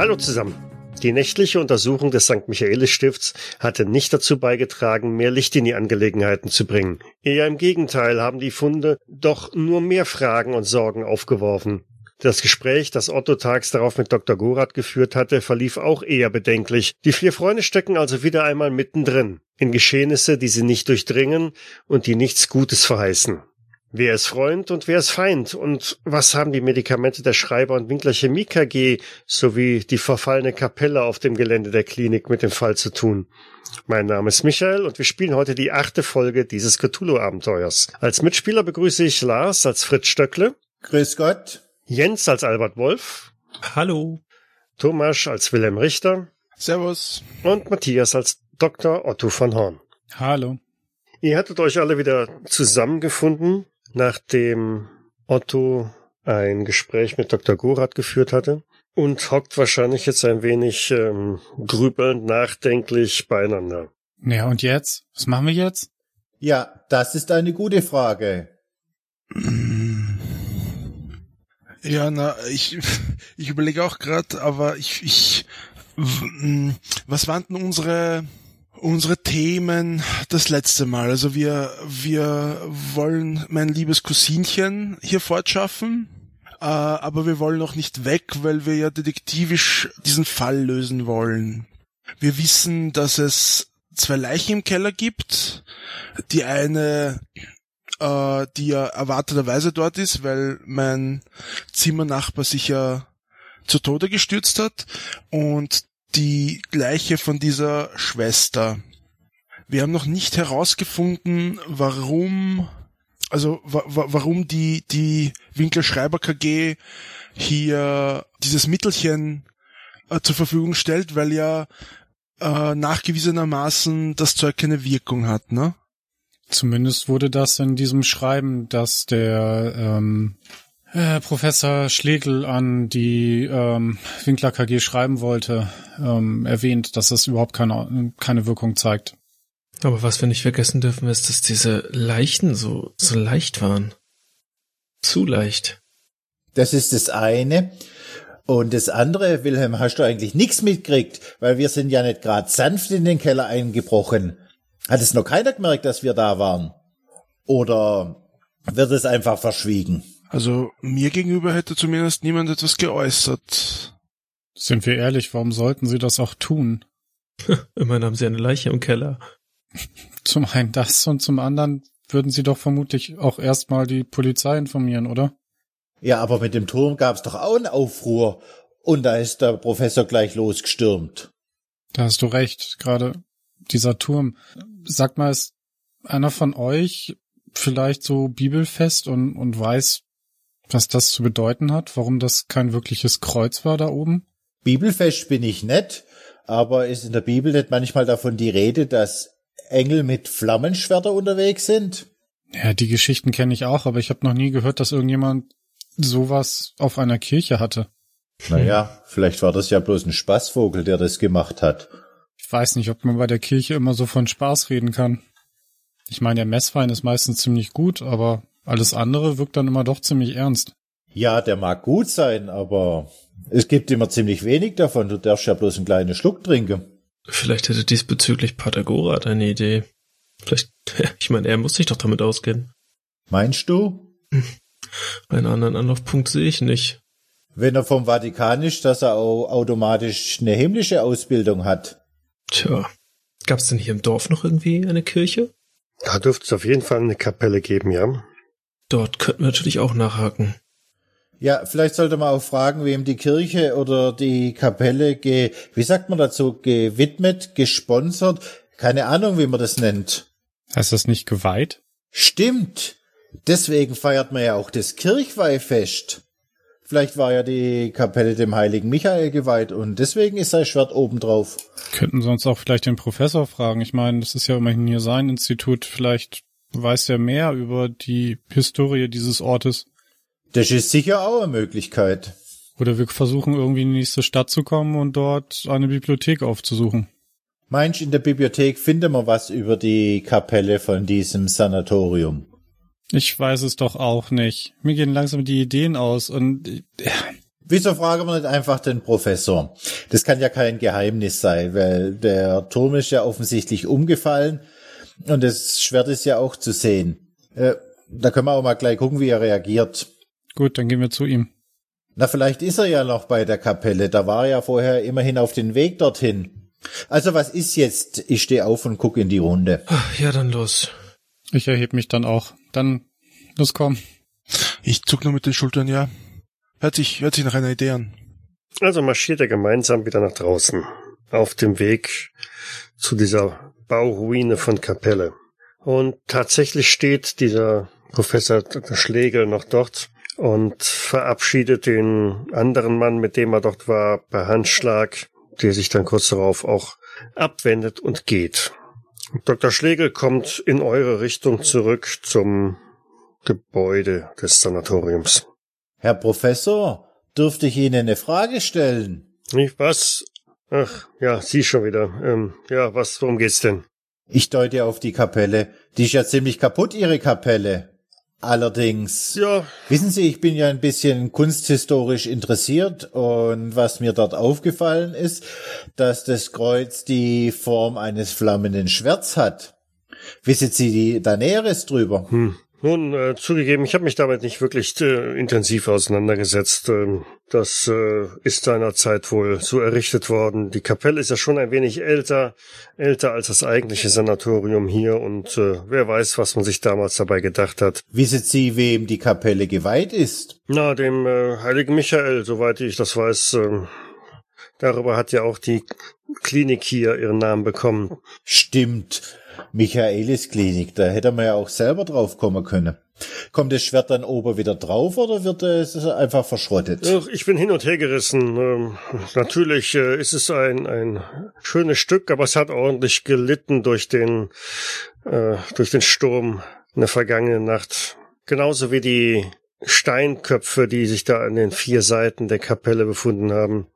Hallo zusammen. Die nächtliche Untersuchung des St. Michaelis Stifts hatte nicht dazu beigetragen, mehr Licht in die Angelegenheiten zu bringen. Eher im Gegenteil haben die Funde doch nur mehr Fragen und Sorgen aufgeworfen. Das Gespräch, das Otto tags darauf mit Dr. Gorath geführt hatte, verlief auch eher bedenklich. Die vier Freunde stecken also wieder einmal mittendrin, in Geschehnisse, die sie nicht durchdringen und die nichts Gutes verheißen. Wer ist Freund und wer ist Feind? Und was haben die Medikamente der Schreiber und Winkler Chemie KG sowie die verfallene Kapelle auf dem Gelände der Klinik mit dem Fall zu tun? Mein Name ist Michael und wir spielen heute die achte Folge dieses Cthulhu-Abenteuers. Als Mitspieler begrüße ich Lars als Fritz Stöckle. Grüß Gott. Jens als Albert Wolf. Hallo. Thomas als Wilhelm Richter. Servus. Und Matthias als Dr. Otto von Horn. Hallo. Ihr hattet euch alle wieder zusammengefunden nachdem Otto ein Gespräch mit Dr. Gorath geführt hatte und hockt wahrscheinlich jetzt ein wenig ähm, grübelnd, nachdenklich beieinander. Ja, und jetzt? Was machen wir jetzt? Ja, das ist eine gute Frage. Ja, na, ich, ich überlege auch gerade, aber ich, ich, was waren denn unsere unsere Themen das letzte Mal. Also wir, wir wollen mein liebes Cousinchen hier fortschaffen, äh, aber wir wollen auch nicht weg, weil wir ja detektivisch diesen Fall lösen wollen. Wir wissen, dass es zwei Leichen im Keller gibt. Die eine, äh, die ja erwarteterweise dort ist, weil mein Zimmernachbar sich ja zu Tode gestürzt hat. Und die gleiche von dieser Schwester. Wir haben noch nicht herausgefunden, warum, also wa warum die, die Winkelschreiber KG hier dieses Mittelchen äh, zur Verfügung stellt, weil ja äh, nachgewiesenermaßen das Zeug keine Wirkung hat, ne? Zumindest wurde das in diesem Schreiben, dass der ähm, äh, Professor Schlegel an die ähm, Winkler KG schreiben wollte, ähm, erwähnt, dass es überhaupt keine, keine Wirkung zeigt. Aber was wir nicht vergessen dürfen, ist, dass diese Leichen so, so leicht waren. Zu leicht. Das ist das eine. Und das andere, Wilhelm, hast du eigentlich nichts mitgekriegt, weil wir sind ja nicht gerade sanft in den Keller eingebrochen. Hat es noch keiner gemerkt, dass wir da waren? Oder wird es einfach verschwiegen? Also mir gegenüber hätte zumindest niemand etwas geäußert. Sind wir ehrlich, warum sollten sie das auch tun? Immerhin haben sie eine Leiche im Keller. Zum einen das und zum anderen würden sie doch vermutlich auch erstmal die Polizei informieren, oder? Ja, aber mit dem Turm gab's doch auch einen Aufruhr und da ist der Professor gleich losgestürmt. Da hast du recht, gerade dieser Turm. Sag mal, ist einer von euch vielleicht so bibelfest und, und weiß, was das zu bedeuten hat, warum das kein wirkliches Kreuz war da oben? Bibelfest bin ich nicht, aber ist in der Bibel nicht manchmal davon die Rede, dass Engel mit Flammenschwerter unterwegs sind? Ja, die Geschichten kenne ich auch, aber ich habe noch nie gehört, dass irgendjemand sowas auf einer Kirche hatte. Naja, vielleicht war das ja bloß ein Spaßvogel, der das gemacht hat. Ich weiß nicht, ob man bei der Kirche immer so von Spaß reden kann. Ich meine, der Messwein ist meistens ziemlich gut, aber alles andere wirkt dann immer doch ziemlich ernst. Ja, der mag gut sein, aber es gibt immer ziemlich wenig davon. Du darfst ja bloß einen kleinen Schluck trinken. Vielleicht hätte diesbezüglich Patagorat eine Idee. Vielleicht, ich meine, er muss sich doch damit auskennen. Meinst du? Einen anderen Anlaufpunkt sehe ich nicht. Wenn er vom Vatikan ist, dass er auch automatisch eine himmlische Ausbildung hat. Tja, gab's denn hier im Dorf noch irgendwie eine Kirche? Da dürfte es auf jeden Fall eine Kapelle geben, ja. Dort könnten wir natürlich auch nachhaken. Ja, vielleicht sollte man auch fragen, wem die Kirche oder die Kapelle ge, wie sagt man dazu, gewidmet, gesponsert, keine Ahnung, wie man das nennt. Heißt das nicht geweiht? Stimmt. Deswegen feiert man ja auch das Kirchweihfest. Vielleicht war ja die Kapelle dem heiligen Michael geweiht und deswegen ist sein Schwert oben drauf. Könnten sonst auch vielleicht den Professor fragen. Ich meine, das ist ja immerhin hier sein Institut. Vielleicht weiß er mehr über die Historie dieses Ortes. Das ist sicher auch eine Möglichkeit. Oder wir versuchen irgendwie in die nächste Stadt zu kommen und dort eine Bibliothek aufzusuchen. Meinst in der Bibliothek finden wir was über die Kapelle von diesem Sanatorium? Ich weiß es doch auch nicht. Mir gehen langsam die Ideen aus und äh, Wieso fragen wir nicht einfach den Professor? Das kann ja kein Geheimnis sein, weil der Turm ist ja offensichtlich umgefallen und das Schwert ist ja auch zu sehen. Äh, da können wir auch mal gleich gucken, wie er reagiert. gut, dann gehen wir zu ihm. Na, vielleicht ist er ja noch bei der Kapelle. Da war er ja vorher immerhin auf den Weg dorthin. Also was ist jetzt? Ich stehe auf und gucke in die Runde. Ja, dann los. Ich erhebe mich dann auch. Dann, los komm. Ich zuck nur mit den Schultern, ja. Hört sich, hört sich nach einer Idee an. Also marschiert er gemeinsam wieder nach draußen, auf dem Weg zu dieser Bauruine von Kapelle. Und tatsächlich steht dieser Professor Dr. Schlegel noch dort und verabschiedet den anderen Mann, mit dem er dort war, per Handschlag, der sich dann kurz darauf auch abwendet und geht. Dr. Schlegel kommt in eure Richtung zurück zum Gebäude des Sanatoriums. Herr Professor, dürfte ich Ihnen eine Frage stellen? Ich was? Ach, ja, Sie schon wieder. Ähm, ja, was, worum geht's denn? Ich deute auf die Kapelle. Die ist ja ziemlich kaputt, Ihre Kapelle. Allerdings, Ja, wissen Sie, ich bin ja ein bisschen kunsthistorisch interessiert und was mir dort aufgefallen ist, dass das Kreuz die Form eines flammenden Schwerts hat. Wissen Sie da Näheres drüber? hm. Nun, äh, zugegeben, ich habe mich damit nicht wirklich äh, intensiv auseinandergesetzt. Ähm, das äh, ist seinerzeit wohl so errichtet worden. Die Kapelle ist ja schon ein wenig älter, älter als das eigentliche Sanatorium hier und äh, wer weiß, was man sich damals dabei gedacht hat. Wissen Sie, wem die Kapelle geweiht ist? Na, dem äh, heiligen Michael, soweit ich das weiß, ähm, darüber hat ja auch die Klinik hier ihren Namen bekommen. Stimmt. Michaelis Klinik, da hätte man ja auch selber drauf kommen können. Kommt das Schwert dann oben wieder drauf oder wird es einfach verschrottet? Ach, ich bin hin und her gerissen. Ähm, natürlich äh, ist es ein, ein schönes Stück, aber es hat ordentlich gelitten durch den, äh, durch den Sturm in der vergangenen Nacht. Genauso wie die Steinköpfe, die sich da an den vier Seiten der Kapelle befunden haben.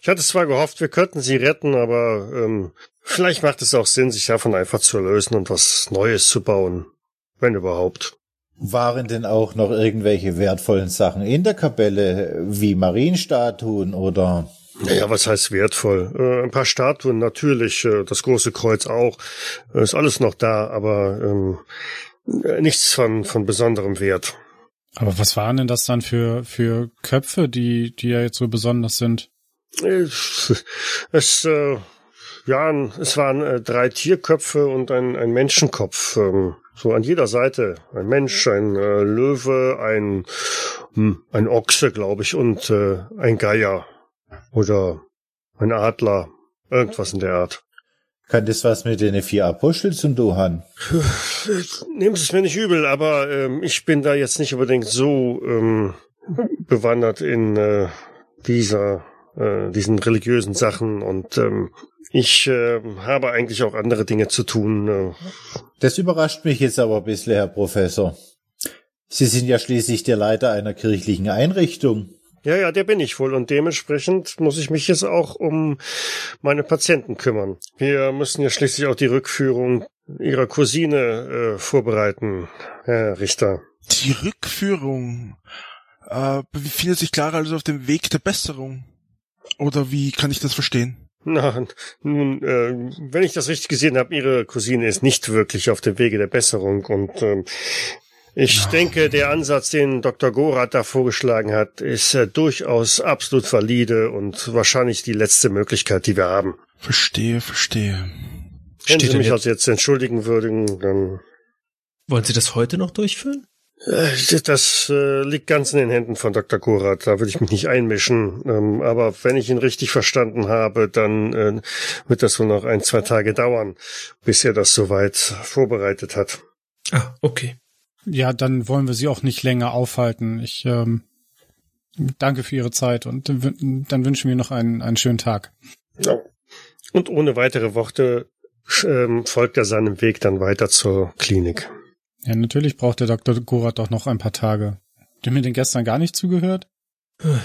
Ich hatte zwar gehofft, wir könnten sie retten, aber ähm, vielleicht macht es auch Sinn, sich davon einfach zu lösen und was Neues zu bauen. Wenn überhaupt. Waren denn auch noch irgendwelche wertvollen Sachen in der Kapelle, wie Marienstatuen oder? Naja, was heißt wertvoll? Äh, ein paar Statuen natürlich, äh, das große Kreuz auch, äh, ist alles noch da, aber ähm, äh, nichts von, von besonderem Wert. Aber was waren denn das dann für, für Köpfe, die, die ja jetzt so besonders sind? Es, äh, ja, es waren äh, drei Tierköpfe und ein, ein Menschenkopf, ähm, so an jeder Seite. Ein Mensch, ein äh, Löwe, ein, hm, ein Ochse, glaube ich, und äh, ein Geier oder ein Adler, irgendwas in der Art. Kann das was mit den vier Aposteln zum tun haben? Nehmen Sie es mir nicht übel, aber ähm, ich bin da jetzt nicht unbedingt so ähm, bewandert in äh, dieser äh, diesen religiösen Sachen und ähm, ich äh, habe eigentlich auch andere Dinge zu tun. Äh. Das überrascht mich jetzt aber ein bisschen, Herr Professor. Sie sind ja schließlich der Leiter einer kirchlichen Einrichtung. Ja, ja, der bin ich wohl und dementsprechend muss ich mich jetzt auch um meine Patienten kümmern. Wir müssen ja schließlich auch die Rückführung Ihrer Cousine äh, vorbereiten, Herr Richter. Die Rückführung äh, befindet sich Clara also auf dem Weg der Besserung. Oder wie kann ich das verstehen? Na, nun, äh, wenn ich das richtig gesehen habe, Ihre Cousine ist nicht wirklich auf dem Wege der Besserung und ähm, ich denke, der Ansatz, den Dr. Gorath da vorgeschlagen hat, ist äh, durchaus absolut valide und wahrscheinlich die letzte Möglichkeit, die wir haben. Verstehe, verstehe. Wenn Steht Sie mich jetzt, also jetzt entschuldigen würden, dann wollen Sie das heute noch durchführen? Äh, Das äh, liegt ganz in den Händen von Dr. Gorath. Da würde ich mich nicht einmischen. Ähm, aber wenn ich ihn richtig verstanden habe, dann äh, wird das wohl noch ein, zwei Tage dauern, bis er das soweit vorbereitet hat. Ah, okay. Ja, dann wollen wir sie auch nicht länger aufhalten. Ich, ähm, Danke für Ihre Zeit und dann wünschen wir noch einen, einen schönen Tag. Ja. Und ohne weitere Worte ähm, folgt er seinem Weg dann weiter zur Klinik. Ja, natürlich braucht der Dr. Gorat doch noch ein paar Tage. Du mir denn gestern gar nicht zugehört?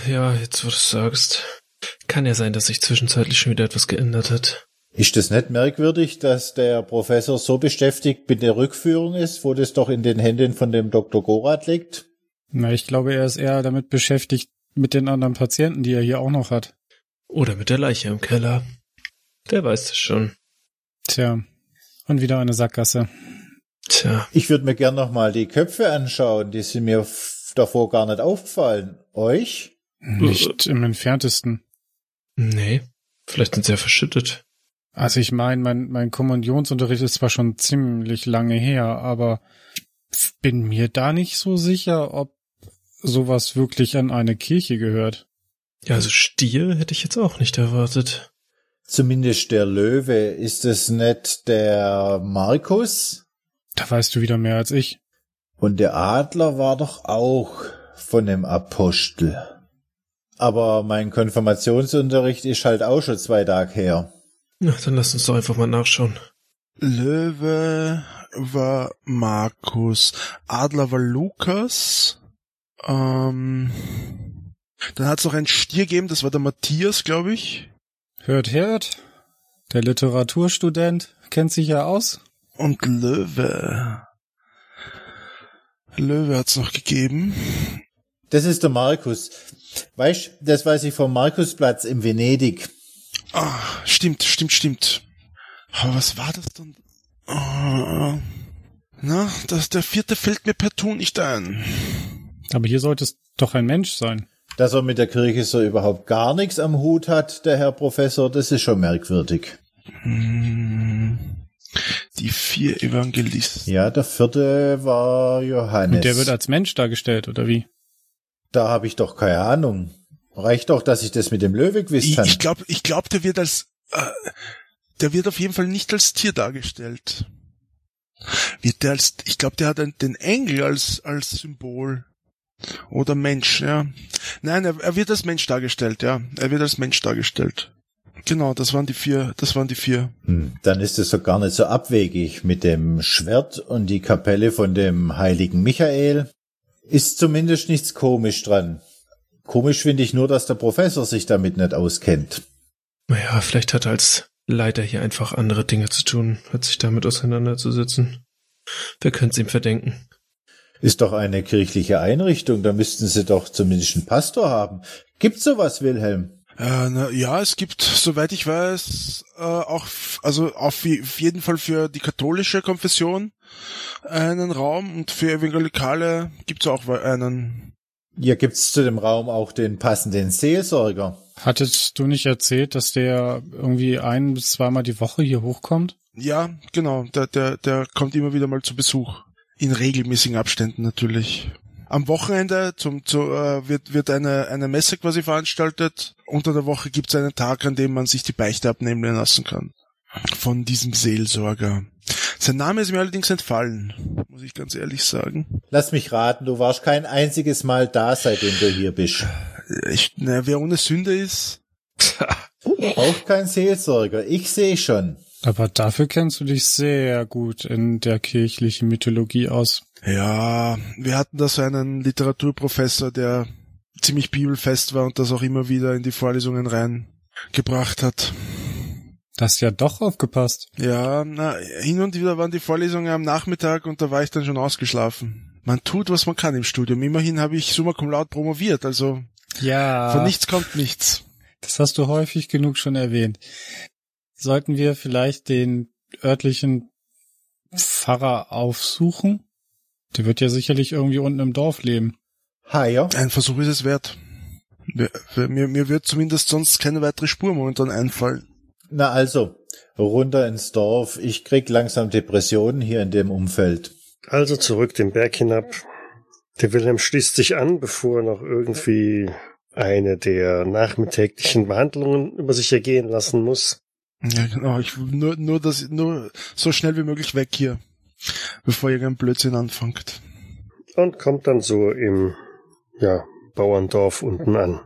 Ja, jetzt wo du es sagst. Kann ja sein, dass sich zwischenzeitlich schon wieder etwas geändert hat. Ist es nicht merkwürdig, dass der Professor so beschäftigt mit der Rückführung ist, wo das doch in den Händen von dem Dr. Gorat liegt? Na, ich glaube, er ist eher damit beschäftigt mit den anderen Patienten, die er hier auch noch hat. Oder mit der Leiche im Keller. Der weiß das schon. Tja, und wieder eine Sackgasse. Tja. Ich würde mir gern noch mal die Köpfe anschauen, die sind mir davor gar nicht aufgefallen. Euch? Nicht im entferntesten. Nee, vielleicht sind sie ja verschüttet. Also ich meine, mein, mein Kommunionsunterricht ist zwar schon ziemlich lange her, aber bin mir da nicht so sicher, ob sowas wirklich an eine Kirche gehört. Ja, also Stier hätte ich jetzt auch nicht erwartet. Zumindest der Löwe. Ist es nicht der Markus? Da weißt du wieder mehr als ich. Und der Adler war doch auch von dem Apostel. Aber mein Konfirmationsunterricht ist halt auch schon zwei Tage her. Na, dann lass uns doch einfach mal nachschauen. Löwe war Markus, Adler war Lukas, ähm, dann hat es noch einen Stier gegeben, das war der Matthias, glaube ich. Hört, hört. Der Literaturstudent kennt sich ja aus. Und Löwe. Löwe hat's noch gegeben. Das ist der Markus. Weißt, das weiß ich vom Markusplatz in Venedig. Ah, stimmt, stimmt, stimmt. Aber was war das dann? Oh, na, das, der vierte fällt mir per Ton nicht ein. Aber hier sollte es doch ein Mensch sein. Dass er mit der Kirche so überhaupt gar nichts am Hut hat, der Herr Professor, das ist schon merkwürdig. Hm, die vier Evangelisten. Ja, der vierte war Johannes. Und der wird als Mensch dargestellt, oder wie? Da habe ich doch keine Ahnung. Reicht doch, dass ich das mit dem Löwe gewusst Ich, habe. ich glaube, ich glaub, der wird als, äh, der wird auf jeden Fall nicht als Tier dargestellt. Wird der als, ich glaube, der hat einen, den Engel als, als Symbol. Oder Mensch, ja. Nein, er, er wird als Mensch dargestellt, ja. Er wird als Mensch dargestellt. Genau, das waren die vier, das waren die vier. Hm, dann ist es doch gar nicht so abwegig mit dem Schwert und die Kapelle von dem heiligen Michael. Ist zumindest nichts komisch dran. Komisch finde ich nur, dass der Professor sich damit nicht auskennt. Naja, vielleicht hat er als Leiter hier einfach andere Dinge zu tun, als sich damit auseinanderzusetzen. Wer könnte es ihm verdenken? Ist doch eine kirchliche Einrichtung, da müssten sie doch zumindest einen Pastor haben. Gibt's sowas, Wilhelm? Äh, na, ja, es gibt, soweit ich weiß, äh, auch, also auf jeden Fall für die katholische Konfession einen Raum und für Evangelikale gibt's auch einen. Ja, gibt's zu dem Raum auch den passenden Seelsorger? Hattest du nicht erzählt, dass der irgendwie ein bis zweimal die Woche hier hochkommt? Ja, genau, der, der, der kommt immer wieder mal zu Besuch. In regelmäßigen Abständen natürlich. Am Wochenende zum, zu, äh, wird, wird eine, eine Messe quasi veranstaltet. Unter der Woche gibt's einen Tag, an dem man sich die Beichte abnehmen lassen kann. Von diesem Seelsorger. Sein Name ist mir allerdings entfallen, muss ich ganz ehrlich sagen. Lass mich raten, du warst kein einziges Mal da, seitdem du hier bist. Ich, na, wer ohne Sünde ist, Auch kein Seelsorger, ich sehe schon. Aber dafür kennst du dich sehr gut in der kirchlichen Mythologie aus. Ja, wir hatten da so einen Literaturprofessor, der ziemlich bibelfest war und das auch immer wieder in die Vorlesungen reingebracht hat. Das ja doch aufgepasst. Ja, na, hin und wieder waren die Vorlesungen am Nachmittag und da war ich dann schon ausgeschlafen. Man tut, was man kann im Studium. Immerhin habe ich summa cum laude promoviert, also Ja. von nichts kommt nichts. Das hast du häufig genug schon erwähnt. Sollten wir vielleicht den örtlichen Pfarrer aufsuchen? Der wird ja sicherlich irgendwie unten im Dorf leben. Haier? Ein Versuch ist es wert. Mir, mir, mir wird zumindest sonst keine weitere Spur momentan einfallen. Na also, runter ins Dorf. Ich krieg langsam Depressionen hier in dem Umfeld. Also zurück den Berg hinab. Der Wilhelm schließt sich an, bevor er noch irgendwie eine der nachmittäglichen Behandlungen über sich ergehen lassen muss. Ja, genau. Ich nur, nur das, nur so schnell wie möglich weg hier, bevor irgendein Blödsinn anfängt. Und kommt dann so im, ja, Bauerndorf unten an.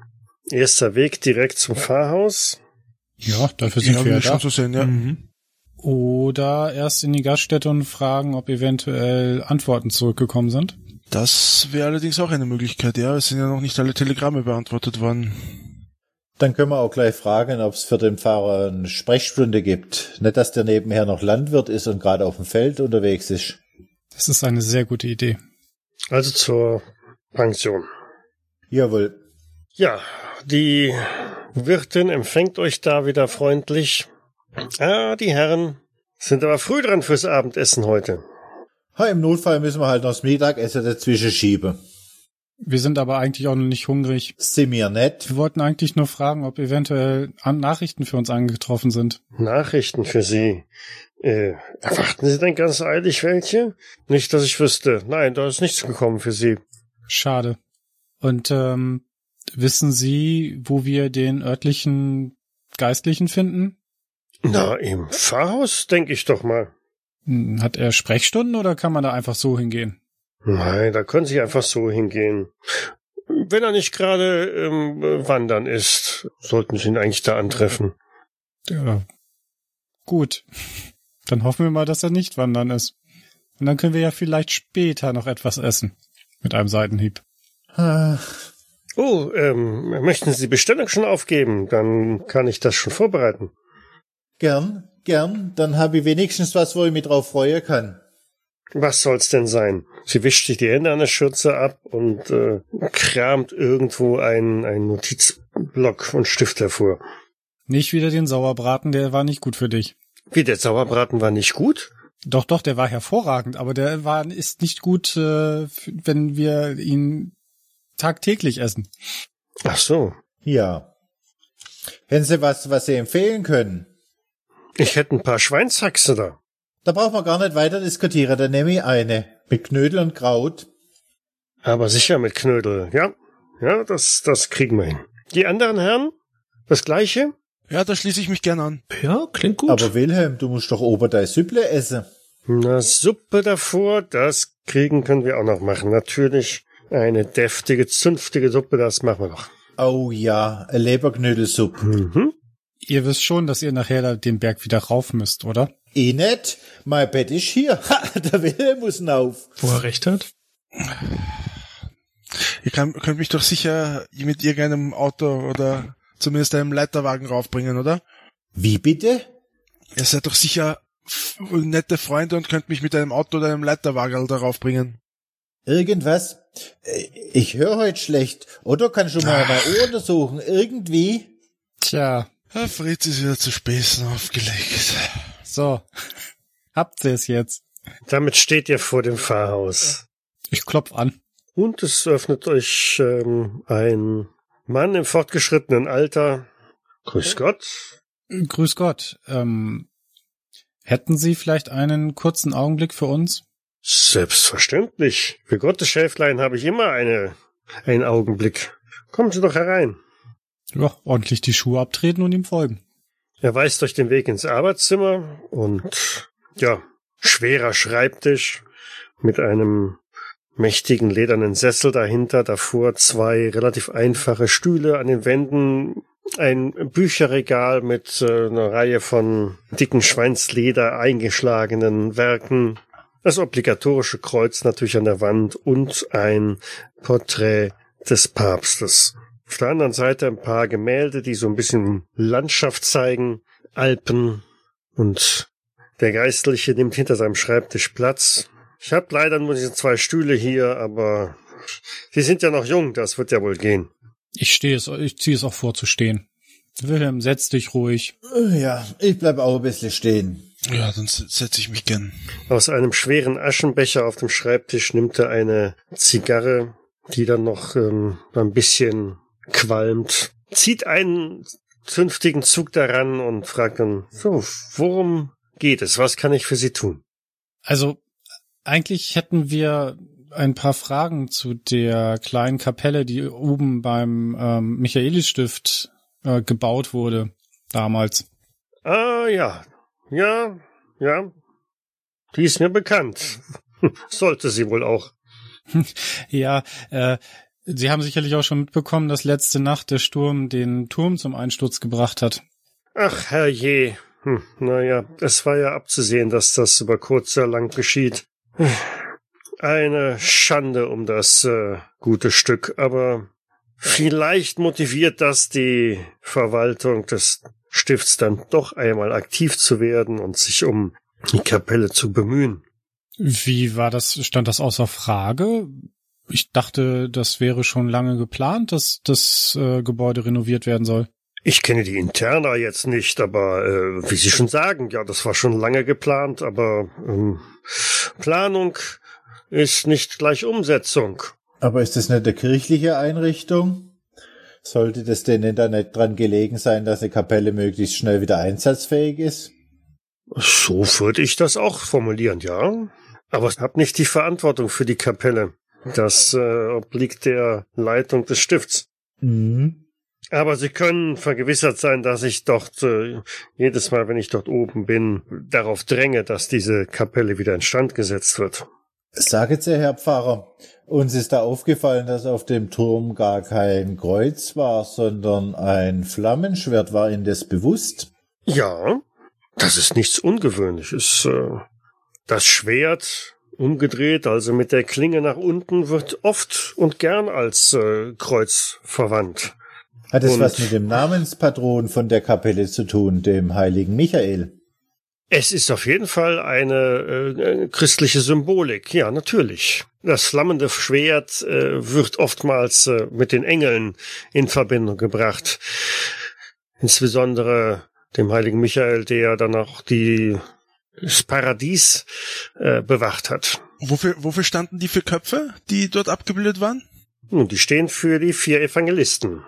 Erster Weg direkt zum Pfarrhaus. Ja, dafür sind ja, wir ja will da. schon so sehen, ja. Mhm. Oder erst in die Gaststätte und fragen, ob eventuell Antworten zurückgekommen sind. Das wäre allerdings auch eine Möglichkeit, ja. Es sind ja noch nicht alle Telegramme beantwortet worden. Dann können wir auch gleich fragen, ob es für den Pfarrer eine Sprechstunde gibt. Nicht, dass der nebenher noch Landwirt ist und gerade auf dem Feld unterwegs ist. Das ist eine sehr gute Idee. Also zur Pension. Jawohl. Ja, die Wirtin empfängt euch da wieder freundlich. Ah, die Herren sind aber früh dran fürs Abendessen heute. Ha, Im Notfall müssen wir halt noch das Mittagessen dazwischen schieben. Wir sind aber eigentlich auch noch nicht hungrig. Wir nett? Wir wollten eigentlich nur fragen, ob eventuell Nachrichten für uns angetroffen sind. Nachrichten für Sie. Äh, erwarten Sie denn ganz eilig welche? Nicht, dass ich wüsste. Nein, da ist nichts gekommen für Sie. Schade. Und ähm, wissen Sie, wo wir den örtlichen Geistlichen finden? Na, im Pfarrhaus, denke ich doch mal. Hm, Hat er Sprechstunden oder kann man da einfach so hingehen? Nein, da können Sie einfach so hingehen. Wenn er nicht gerade ähm, wandern ist, sollten Sie ihn eigentlich da antreffen. Ja. Gut. Dann hoffen wir mal, dass er nicht wandern ist. Und dann können wir ja vielleicht später noch etwas essen. Mit einem Seitenhieb. Ah, Oh, ähm, möchten Sie die Bestellung schon aufgeben? Dann kann ich das schon vorbereiten. Gern, gern. Dann habe ich wenigstens was, wo ich mich drauf freuen kann. Was soll's denn sein? Sie wischt sich die Hände an der Schürze ab und äh, kramt irgendwo einen, einen Notizblock und Stift hervor. Nicht wieder den Sauerbraten, der war nicht gut für dich. Wie, der Sauerbraten war nicht gut? Doch, doch, der war hervorragend, aber der war ist nicht gut, äh, wenn wir ihn tagtäglich essen. Ach so. Ja. Hätten Sie was, was Sie empfehlen können? Ich hätte ein paar Schweinshaxe da. Da braucht man gar nicht weiter diskutieren. Dann nehme ich eine. Mit Knödel und Kraut. Aber sicher mit Knödel. Ja, ja, das, das kriegen wir hin. Die anderen Herren? Das gleiche? Ja, da schließe ich mich gern an. Ja, klingt gut. Aber Wilhelm, du musst doch ober dein Süpple essen. Na, Suppe davor, das kriegen können wir auch noch machen. Natürlich eine deftige, zünftige Suppe, das machen wir doch. Oh ja, eine Leberknödelsuppe. Mhm. Ihr wisst schon, dass ihr nachher da den Berg wieder rauf müsst, oder? Eh nicht. Mein Bett ist hier. Ha, der Wilhelm muss hinauf. Wo er recht hat. Ihr kann, könnt mich doch sicher mit irgendeinem Auto oder zumindest einem Leiterwagen raufbringen, oder? Wie bitte? Ihr seid doch sicher nette Freunde und könnt mich mit einem Auto oder einem Leiterwagen darauf bringen. Irgendwas? Äh, Ich höre heute schlecht. Oder kannst du mal mein Ohr untersuchen? Irgendwie? Tja, Herr Fritz ist wieder zu Späßen aufgelegt. So. Habt ihr es jetzt? Damit steht ihr vor dem Pfarrhaus. Ich klopf an. Und es öffnet euch ähm, ein Mann im fortgeschrittenen Alter. Grüß Gott. Grüß Gott. Ähm, hätten Sie vielleicht einen kurzen Augenblick für uns? Selbstverständlich. Für Gottes Schäflein habe ich immer eine, einen Augenblick. Kommen Sie doch herein. Ja, ordentlich die Schuhe abtreten und ihm folgen. Er weist euch den Weg ins Arbeitszimmer und ja, schwerer Schreibtisch mit einem mächtigen ledernen Sessel dahinter, davor zwei relativ einfache Stühle an den Wänden, ein Bücherregal mit äh, einer Reihe von dicken Schweinsleder eingeschlagenen Werken, das obligatorische Kreuz natürlich an der Wand und ein Porträt des Papstes. Auf der anderen Seite ein paar Gemälde, die so ein bisschen Landschaft zeigen, Alpen und der Geistliche nimmt hinter seinem Schreibtisch Platz. Ich habe leider nur diese zwei Stühle hier, aber Sie sind ja noch jung, das wird ja wohl gehen. Ich stehe es, ich ziehe es auch vor zu stehen. Wilhelm, setz dich ruhig. Ja, ich bleib auch ein bisschen stehen. Ja, dann s- setze ich mich gern. Aus einem schweren Aschenbecher auf dem Schreibtisch nimmt er eine Zigarre, die dann noch ähm, ein bisschen qualmt, zieht einen zünftigen Zug daran und fragt dann, so, worum geht es? Was kann ich für Sie tun? Also, eigentlich hätten wir ein paar Fragen zu der kleinen Kapelle, die oben beim ähm, Michaelisstift äh, gebaut wurde damals. Ah, ja, ja, ja, die ist mir bekannt. Sollte sie wohl auch. Ja, äh, Sie haben sicherlich auch schon mitbekommen, dass letzte Nacht der Sturm den Turm zum Einsturz gebracht hat. Ach, herrje. Hm, naja, es war ja abzusehen, dass das über kurz oder lang geschieht. Eine Schande um das äh, gute Stück, aber vielleicht motiviert das die Verwaltung des Stifts dann doch einmal aktiv zu werden und sich um die Kapelle zu bemühen. Wie war das? Stand das außer Frage? Ich dachte, das wäre schon lange geplant, dass das äh, Gebäude renoviert werden soll. Ich kenne die Interna jetzt nicht, aber äh, wie Sie schon sagen, ja, das war schon lange geplant, aber ähm, Planung ist nicht gleich Umsetzung. Aber ist das nicht eine kirchliche Einrichtung? Sollte das denn da nicht dran gelegen sein, dass eine Kapelle möglichst schnell wieder einsatzfähig ist? So würde ich das auch formulieren, ja. Aber ich habe nicht die Verantwortung für die Kapelle. Das äh, obliegt der Leitung des Stifts. Mhm. Aber Sie können vergewissert sein, dass ich dort äh, jedes Mal, wenn ich dort oben bin, darauf dränge, dass diese Kapelle wieder instand gesetzt wird. Sagen Sie, Herr Pfarrer, uns ist da aufgefallen, dass auf dem Turm gar kein Kreuz war, sondern ein Flammenschwert. War Ihnen das bewusst? Ja, das ist nichts Ungewöhnliches. Äh, Das Schwert umgedreht, also mit der Klinge nach unten, wird oft und gern als äh, Kreuz verwandt. Hat es Und- was mit dem Namenspatron von der Kapelle zu tun, dem heiligen Michael? Es ist auf jeden Fall eine äh, christliche Symbolik, ja, natürlich. Das flammende Schwert äh, wird oftmals äh, mit den Engeln in Verbindung gebracht. Insbesondere dem heiligen Michael, der dann auch die, das Paradies äh, bewacht hat. Wofür, wofür standen die vier Köpfe, die dort abgebildet waren? Nun, die stehen für die vier Evangelisten.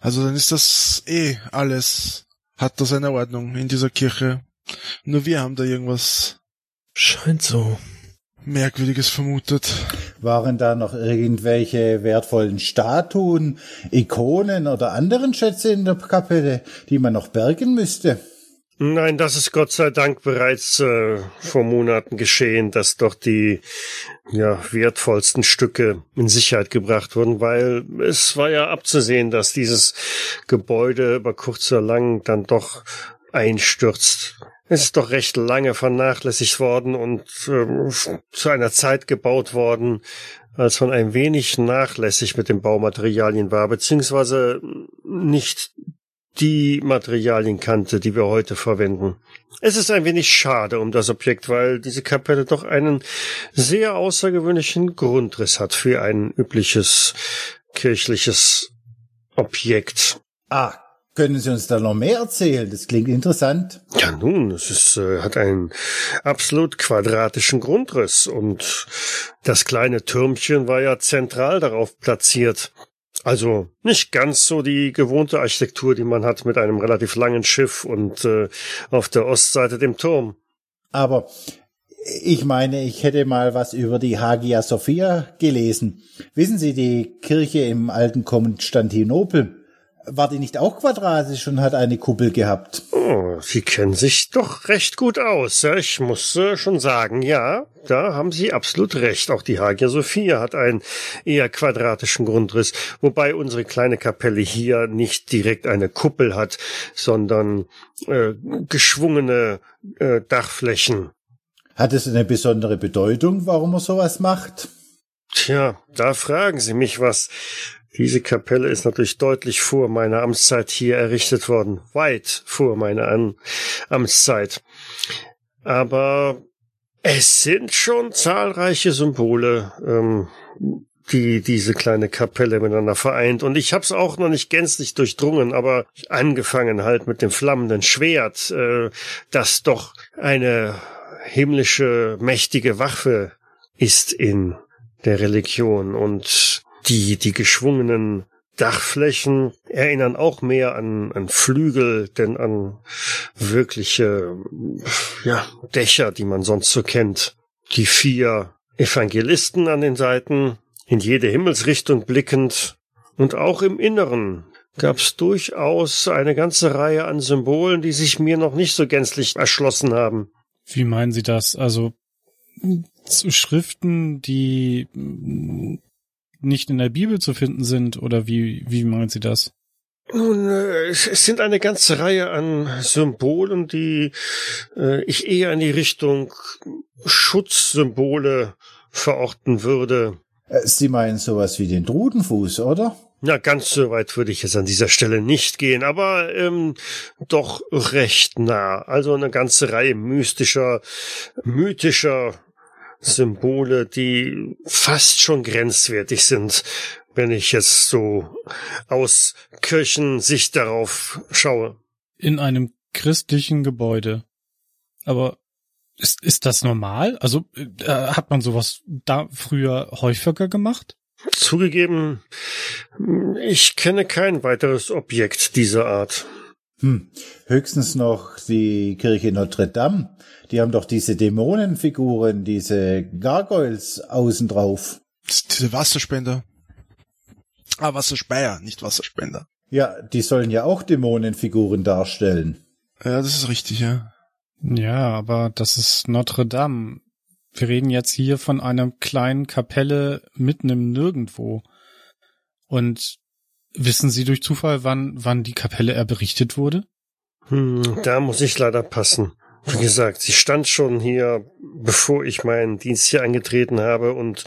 Also dann ist das eh alles, hat das eine Ordnung in dieser Kirche. Nur wir haben da irgendwas Scheint so. Merkwürdiges vermutet. Waren da noch irgendwelche wertvollen Statuen, Ikonen oder anderen Schätze in der Kapelle, die man noch bergen müsste? Nein, das ist Gott sei Dank bereits äh, vor Monaten geschehen, dass doch die ja, wertvollsten Stücke in Sicherheit gebracht wurden, weil es war ja abzusehen, dass dieses Gebäude über kurz oder lang dann doch einstürzt. Es ist doch recht lange vernachlässigt worden und ähm, zu einer Zeit gebaut worden, als man ein wenig nachlässig mit den Baumaterialien war, beziehungsweise nicht die Materialien kannte, die wir heute verwenden. Es ist ein wenig schade um das Objekt, weil diese Kapelle doch einen sehr außergewöhnlichen Grundriss hat für ein übliches kirchliches Objekt. Ah, können Sie uns da noch mehr erzählen? Das klingt interessant. Ja, nun, es ist, äh, hat einen absolut quadratischen Grundriss und das kleine Türmchen war ja zentral darauf platziert. Also nicht ganz so die gewohnte Architektur, die man hat mit einem relativ langen Schiff und äh, auf der Ostseite dem Turm. Aber ich meine, ich hätte mal was über die Hagia Sophia gelesen. Wissen Sie, die Kirche im alten Konstantinopel, war die nicht auch quadratisch und hat eine Kuppel gehabt? Oh, Sie kennen sich doch recht gut aus. Ich muss äh, schon sagen, ja, da haben Sie absolut recht. Auch die Hagia Sophia hat einen eher quadratischen Grundriss, wobei unsere kleine Kapelle hier nicht direkt eine Kuppel hat, sondern äh, geschwungene äh, Dachflächen. Hat es eine besondere Bedeutung, warum man sowas macht? Tja, da fragen Sie mich was. Diese Kapelle ist natürlich deutlich vor meiner Amtszeit hier errichtet worden, weit vor meiner An Amtszeit. Aber es sind schon zahlreiche Symbole, ähm, die diese kleine Kapelle miteinander vereint. Und ich habe es auch noch nicht gänzlich durchdrungen, aber angefangen halt mit dem flammenden Schwert, äh, das doch eine himmlische, mächtige Waffe ist in der Religion und die, die geschwungenen Dachflächen erinnern auch mehr an, an Flügel, denn an wirkliche, ja, Dächer, die man sonst so kennt. Die vier Evangelisten an den Seiten, in jede Himmelsrichtung blickend und auch im Inneren gab es durchaus eine ganze Reihe an Symbolen, die sich mir noch nicht so gänzlich erschlossen haben. Wie meinen Sie das? Also zu Schriften, die nicht in der Bibel zu finden sind oder wie, wie meinen Sie das? Nun, äh, es sind eine ganze Reihe an Symbolen, die äh, ich eher in die Richtung Schutzsymbole verorten würde. Äh, Sie meinen sowas wie den Drudenfuß, oder? Ja, ganz so weit würde ich jetzt an dieser Stelle nicht gehen, aber ähm, doch recht nah. Also eine ganze Reihe mystischer, mythischer Symbole, die fast schon grenzwertig sind, wenn ich jetzt so aus Kirchensicht darauf schaue. In einem christlichen Gebäude. Aber ist, ist das normal? Also äh, hat man sowas da früher häufiger gemacht? Zugegeben, ich kenne kein weiteres Objekt dieser Art. Hm, höchstens noch die Kirche Notre Dame. Die haben doch diese Dämonenfiguren, diese Gargoyles außen drauf. Diese Wasserspender. Ah, Wasserspeier, nicht Wasserspender. Ja, die sollen ja auch Dämonenfiguren darstellen. Ja, das ist richtig, ja. Ja, aber das ist Notre Dame. Wir reden jetzt hier von einer kleinen Kapelle mitten im Nirgendwo. Und wissen Sie durch Zufall, wann, wann die Kapelle erberichtet wurde? Hm, da muss ich leider passen. Wie gesagt, sie stand schon hier, bevor ich meinen Dienst hier angetreten habe und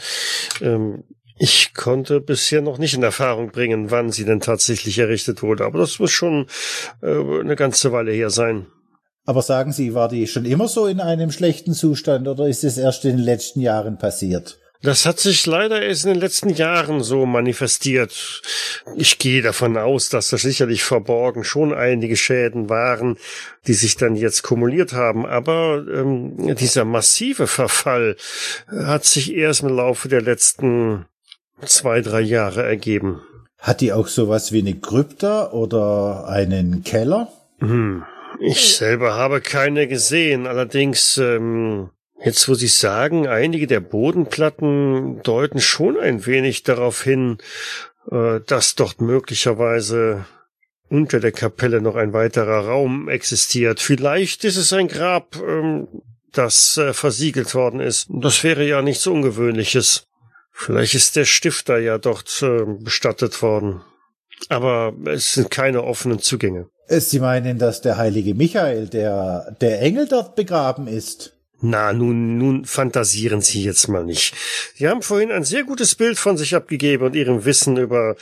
ähm, ich konnte bisher noch nicht in Erfahrung bringen, wann sie denn tatsächlich errichtet wurde. Aber das muss schon äh, eine ganze Weile her sein. Aber sagen Sie, war die schon immer so in einem schlechten Zustand oder ist es erst in den letzten Jahren passiert? Das hat sich leider erst in den letzten Jahren so manifestiert. Ich gehe davon aus, dass da sicherlich verborgen schon einige Schäden waren, die sich dann jetzt kumuliert haben. Aber ähm, dieser massive Verfall hat sich erst im Laufe der letzten zwei, drei Jahre ergeben. Hat die auch sowas wie eine Krypta oder einen Keller? Hm. Ich selber habe keine gesehen, allerdings ähm, jetzt wo Sie sagen, einige der Bodenplatten deuten schon ein wenig darauf hin, äh, dass dort möglicherweise unter der Kapelle noch ein weiterer Raum existiert. Vielleicht ist es ein Grab, ähm, das äh, versiegelt worden ist. Das wäre ja nichts Ungewöhnliches. Vielleicht ist der Stifter ja dort äh, bestattet worden. Aber es sind keine offenen Zugänge. Sie meinen, dass der heilige Michael, der, der Engel dort begraben ist? Na, nun, nun fantasieren Sie jetzt mal nicht. Sie haben vorhin ein sehr gutes Bild von sich abgegeben und Ihrem Wissen über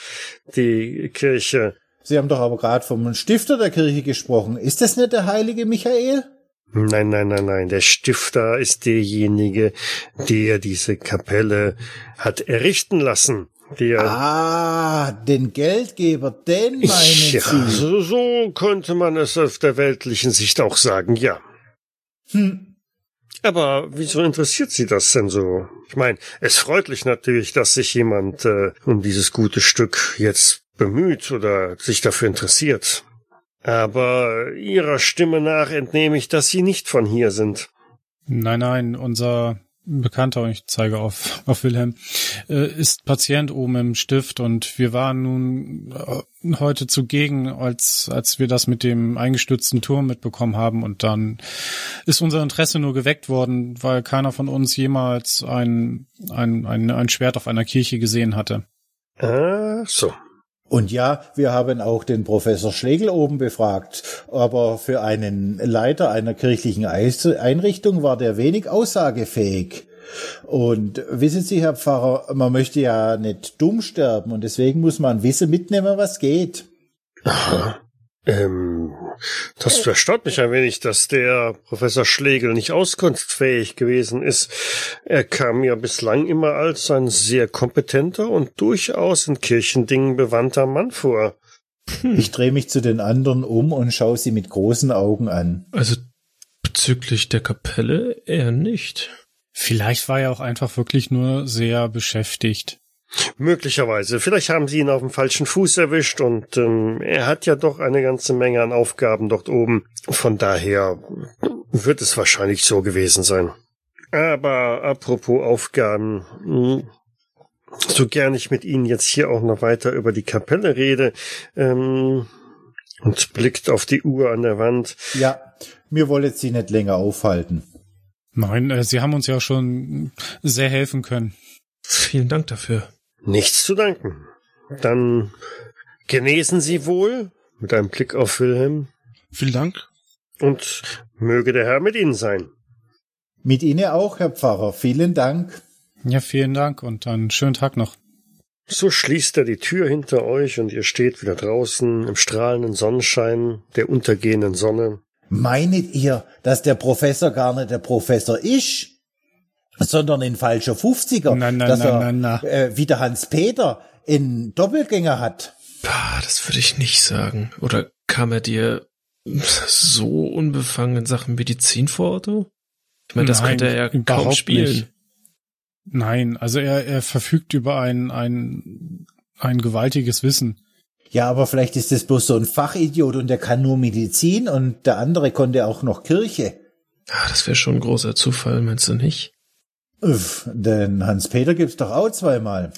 die Kirche. Sie haben doch aber gerade vom Stifter der Kirche gesprochen. Ist das nicht der heilige Michael? Nein, nein, nein, nein. Der Stifter ist derjenige, der diese Kapelle hat errichten lassen. Der ah, den Geldgeber, den meinen ja, Sie? So, so könnte man es auf der weltlichen Sicht auch sagen, ja. Hm. Aber wieso interessiert Sie das denn so? Ich meine, es freut mich natürlich, dass sich jemand äh, um dieses gute Stück jetzt bemüht oder sich dafür interessiert. Aber Ihrer Stimme nach entnehme ich, dass Sie nicht von hier sind. Nein, nein, unser Bekannter, ich zeige auf, auf Wilhelm, äh, ist Patient oben im Stift und wir waren nun äh, heute zugegen, als, als wir das mit dem eingestürzten Turm mitbekommen haben und dann ist unser Interesse nur geweckt worden, weil keiner von uns jemals ein, ein, ein, ein Schwert auf einer Kirche gesehen hatte. Ah, so. Und ja, wir haben auch den Professor Schlegel oben befragt, aber für einen Leiter einer kirchlichen Einrichtung war der wenig aussagefähig. Und wissen Sie, Herr Pfarrer, man möchte ja nicht dumm sterben und deswegen muss man Wissen mitnehmen, was geht. Aha. Ähm, das erstaunt mich ein wenig, dass der Professor Schlegel nicht auskunftsfähig gewesen ist. Er kam mir bislang immer als ein sehr kompetenter und durchaus in Kirchendingen bewandter Mann vor. Hm. Ich drehe mich zu den anderen um und schaue sie mit großen Augen an. Also bezüglich der Kapelle eher nicht. Vielleicht war er auch einfach wirklich nur sehr beschäftigt. Möglicherweise. Vielleicht haben sie ihn auf dem falschen Fuß erwischt und ähm, er hat ja doch eine ganze Menge an Aufgaben dort oben. Von daher wird es wahrscheinlich so gewesen sein. Aber apropos Aufgaben, hm, so gern ich mit Ihnen jetzt hier auch noch weiter über die Kapelle rede ähm, und blickt auf die Uhr an der Wand. Ja, mir wollet Sie nicht länger aufhalten. Nein, äh, Sie haben uns ja schon sehr helfen können. Vielen Dank dafür. Nichts zu danken. Dann genesen Sie wohl, mit einem Blick auf Wilhelm, Vielen Dank. und möge der Herr mit Ihnen sein. Mit Ihnen auch, Herr Pfarrer. Vielen Dank. Ja, vielen Dank und einen schönen Tag noch. So schließt er die Tür hinter euch und ihr steht wieder draußen im strahlenden Sonnenschein der untergehenden Sonne. Meinet ihr, dass der Professor gar nicht der Professor ist, sondern ein falscher 50er, Na, na, dass na, er na, na. Äh, wie der Hans-Peter in Doppelgänger hat? Ah, das würde ich nicht sagen. Oder kam er dir so unbefangen in Sachen Medizin vor, Otto? Ich meine, das Nein, könnte er ja kaum spielen. nicht. Nein, also er, er verfügt über ein, ein, ein gewaltiges Wissen. Ja, aber vielleicht ist das bloß so ein Fachidiot und der kann nur Medizin und der andere konnte auch noch Kirche. Ah, das wäre schon ein großer Zufall, meinst du nicht? Uff, den Hans-Peter gibt's doch auch zweimal.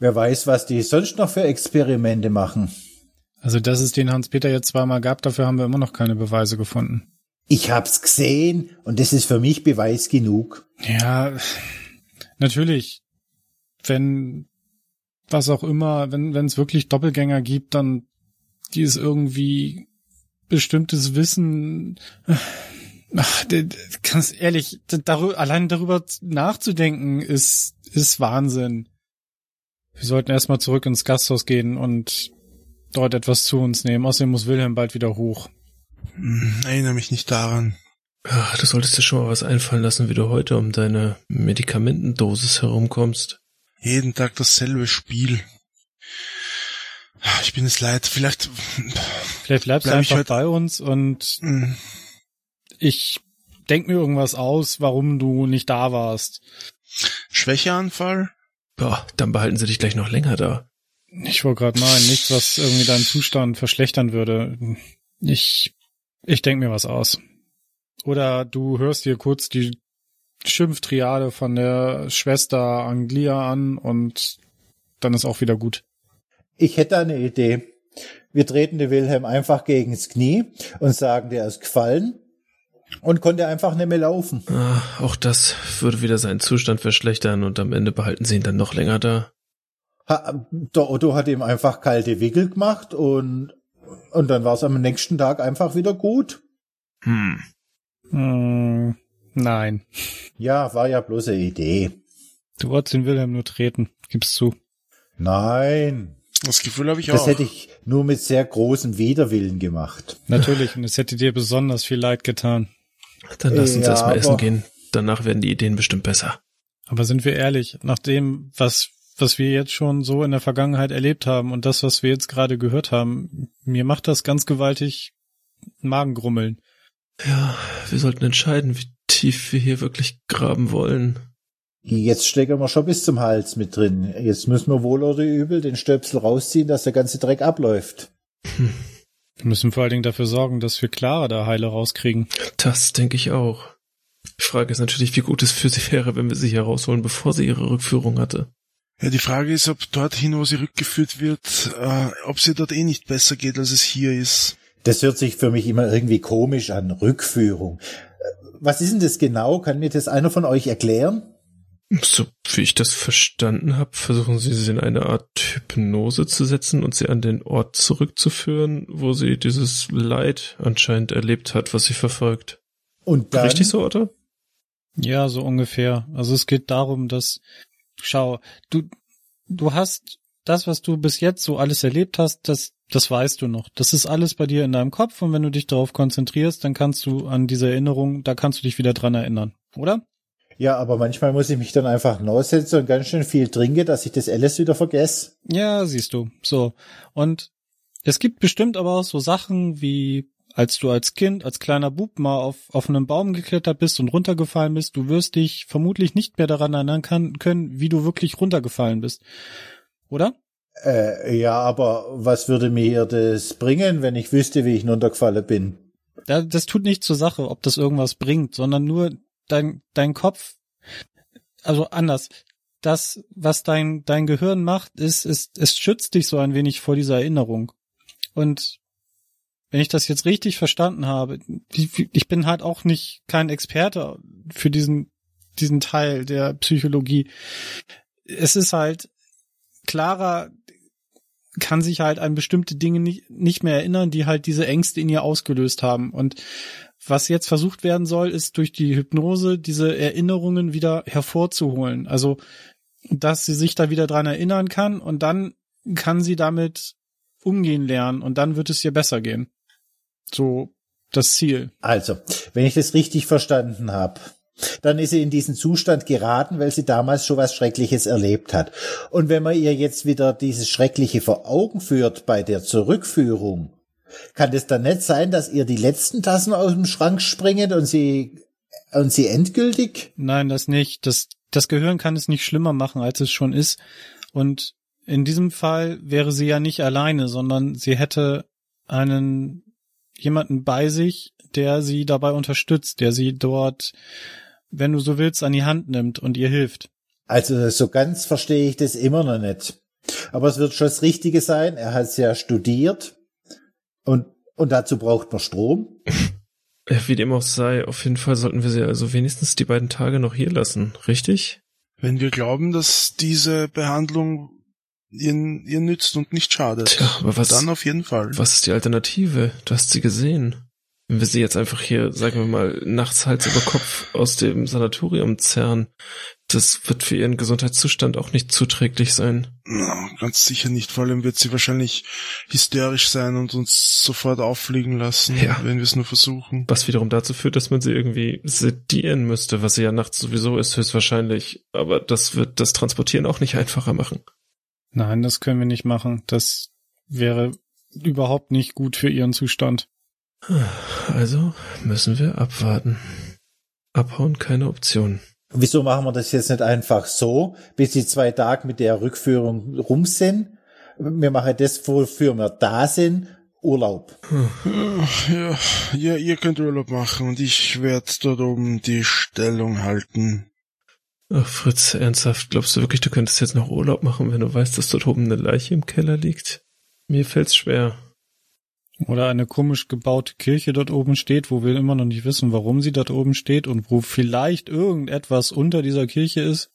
Wer weiß, was die sonst noch für Experimente machen. Also, dass es den Hans-Peter jetzt zweimal gab, dafür haben wir immer noch keine Beweise gefunden. Ich hab's gesehen und das ist für mich Beweis genug. Ja, natürlich. Wenn was auch immer, wenn wenn es wirklich Doppelgänger gibt, dann die ist irgendwie bestimmtes Wissen. Ach, ganz ehrlich, darüber, allein darüber nachzudenken ist ist Wahnsinn. Wir sollten erstmal zurück ins Gasthaus gehen und dort etwas zu uns nehmen. Außerdem muss Wilhelm bald wieder hoch. Hm, Erinnere mich nicht daran. Ah, du solltest dir schon mal was einfallen lassen, wie du heute um deine Medikamentendosis herumkommst. Jeden Tag dasselbe Spiel. Ich bin es leid. Vielleicht. Vielleicht bleibst du Bleib ich einfach heute- bei uns und hm, ich denk mir irgendwas aus, warum du nicht da warst. Schwächeanfall? Boah, dann behalten sie dich gleich noch länger da. Ich wollte gerade meinen, nichts, was irgendwie deinen Zustand verschlechtern würde. Ich, ich denk mir was aus. Oder du hörst dir kurz die Schimpftriade von der Schwester Anglia an und dann ist auch wieder gut. Ich hätte eine Idee. Wir treten den Wilhelm einfach gegens Knie und sagen, der ist gefallen und konnte einfach nicht mehr laufen. Ah, auch das würde wieder seinen Zustand verschlechtern und am Ende behalten sie ihn dann noch länger da. Ha, der Otto hat ihm einfach kalte Wickel gemacht und, und dann war es am nächsten Tag einfach wieder gut. Hm. Hm, nein. Ja, war ja bloß eine Idee. Du wolltest den Wilhelm nur treten. Gib's zu. Nein, Das Gefühl habe ich das auch. hätte ich nur mit sehr großem Widerwillen gemacht. Natürlich, und es hätte dir besonders viel leid getan. Dann lass uns Ja, erstmal essen gehen. Danach werden die Ideen bestimmt besser. Aber sind wir ehrlich, nach dem, was, was wir jetzt schon so in der Vergangenheit erlebt haben und das, was wir jetzt gerade gehört haben, mir macht das ganz gewaltig Magengrummeln. Ja, wir sollten entscheiden, wie tief wir hier wirklich graben wollen. Jetzt stecken wir schon bis zum Hals mit drin. Jetzt müssen wir wohl oder übel den Stöpsel rausziehen, dass der ganze Dreck abläuft. Wir müssen vor allen Dingen dafür sorgen, dass wir Clara da heile rauskriegen. Das denke ich auch. Die Frage ist natürlich, wie gut es für sie wäre, wenn wir sie hier rausholen, bevor sie ihre Rückführung hatte. Ja, die Frage ist, ob dorthin, wo sie rückgeführt wird, äh, ob sie dort eh nicht besser geht, als es hier ist. Das hört sich für mich immer irgendwie komisch an. Rückführung. Äh, Was ist denn das genau? Kann mir das einer von euch erklären? So wie ich das verstanden habe, versuchen sie sie in eine Art Hypnose zu setzen und sie an den Ort zurückzuführen, wo sie dieses Leid anscheinend erlebt hat, was sie verfolgt. Und dann, Richtig so, oder? Ja, so ungefähr. Also es geht darum, dass, schau, du, du hast das, was du bis jetzt so alles erlebt hast, das, das weißt du noch. Das ist alles bei dir in deinem Kopf und wenn du dich darauf konzentrierst, dann kannst du an diese Erinnerung, da kannst du dich wieder dran erinnern, oder? Ja, aber manchmal muss ich mich dann einfach hinsetzen und ganz schön viel trinken, dass ich das alles wieder vergesse. Ja, siehst du. So. Und es gibt bestimmt aber auch so Sachen wie, als du als Kind, als kleiner Bub mal auf, auf einen Baum geklettert bist und runtergefallen bist, du wirst dich vermutlich nicht mehr daran erinnern kann, können, wie du wirklich runtergefallen bist. Oder? Äh, ja, aber was würde mir das bringen, wenn ich wüsste, wie ich runtergefallen bin? Da, das tut nicht zur Sache, ob das irgendwas bringt, sondern nur dein, dein Kopf, also anders. Das, was dein, dein Gehirn macht, ist, ist, es schützt dich so ein wenig vor dieser Erinnerung. Und wenn ich das jetzt richtig verstanden habe, ich bin halt auch nicht kein Experte für diesen, diesen Teil der Psychologie. Es ist halt, Clara kann sich halt an bestimmte Dinge nicht, nicht mehr erinnern, die halt diese Ängste in ihr ausgelöst haben. Und was jetzt versucht werden soll, ist durch die Hypnose diese Erinnerungen wieder hervorzuholen. Also, dass sie sich da wieder dran erinnern kann und dann kann sie damit umgehen lernen und dann wird es ihr besser gehen. So das Ziel. Also, wenn ich das richtig verstanden habe, dann ist sie in diesen Zustand geraten, weil sie damals schon was Schreckliches erlebt hat. Und wenn man ihr jetzt wieder dieses Schreckliche vor Augen führt bei der Zurückführung, kann es dann nicht sein, dass ihr die letzten Tassen aus dem Schrank springen und sie und sie endgültig? Nein, das nicht. Das, das Gehirn kann es nicht schlimmer machen, als es schon ist. Und in diesem Fall wäre sie ja nicht alleine, sondern sie hätte einen jemanden bei sich, der sie dabei unterstützt, der sie dort wenn du so willst, an die Hand nimmt und ihr hilft. Also so ganz verstehe ich das immer noch nicht. Aber es wird schon das Richtige sein. Er hat es ja studiert und, und dazu braucht man Strom. Wie dem auch sei, auf jeden Fall sollten wir sie also wenigstens die beiden Tage noch hier lassen, richtig? Wenn wir glauben, dass diese Behandlung ihr, ihr nützt und nicht schadet. Tja, aber was, dann auf jeden Fall. Was ist die Alternative? Du hast sie gesehen wenn wir sie jetzt einfach hier, sagen wir mal, nachts Hals über Kopf aus dem Sanatorium zerren, das wird für ihren Gesundheitszustand auch nicht zuträglich sein. Na, ganz sicher nicht. Vor allem wird sie wahrscheinlich hysterisch sein und uns sofort auffliegen lassen, ja. wenn wir es nur versuchen. Was wiederum dazu führt, dass man sie irgendwie sedieren müsste, was sie ja nachts sowieso ist, höchstwahrscheinlich. Aber das wird das Transportieren auch nicht einfacher machen. Nein, das können wir nicht machen. Das wäre überhaupt nicht gut für ihren Zustand. Also müssen wir abwarten. Abhauen keine Option. Wieso machen wir das jetzt nicht einfach so, bis die zwei Tage mit der Rückführung rum sind? Wir machen das, wofür wir da sind, Urlaub. Ja, ja, ihr könnt Urlaub machen und ich werde dort oben die Stellung halten. Ach, Fritz, ernsthaft, glaubst du wirklich, du könntest jetzt noch Urlaub machen, wenn du weißt, dass dort oben eine Leiche im Keller liegt? Mir fällt's schwer. Oder eine komisch gebaute Kirche dort oben steht, wo wir immer noch nicht wissen, warum sie dort oben steht und wo vielleicht irgendetwas unter dieser Kirche ist.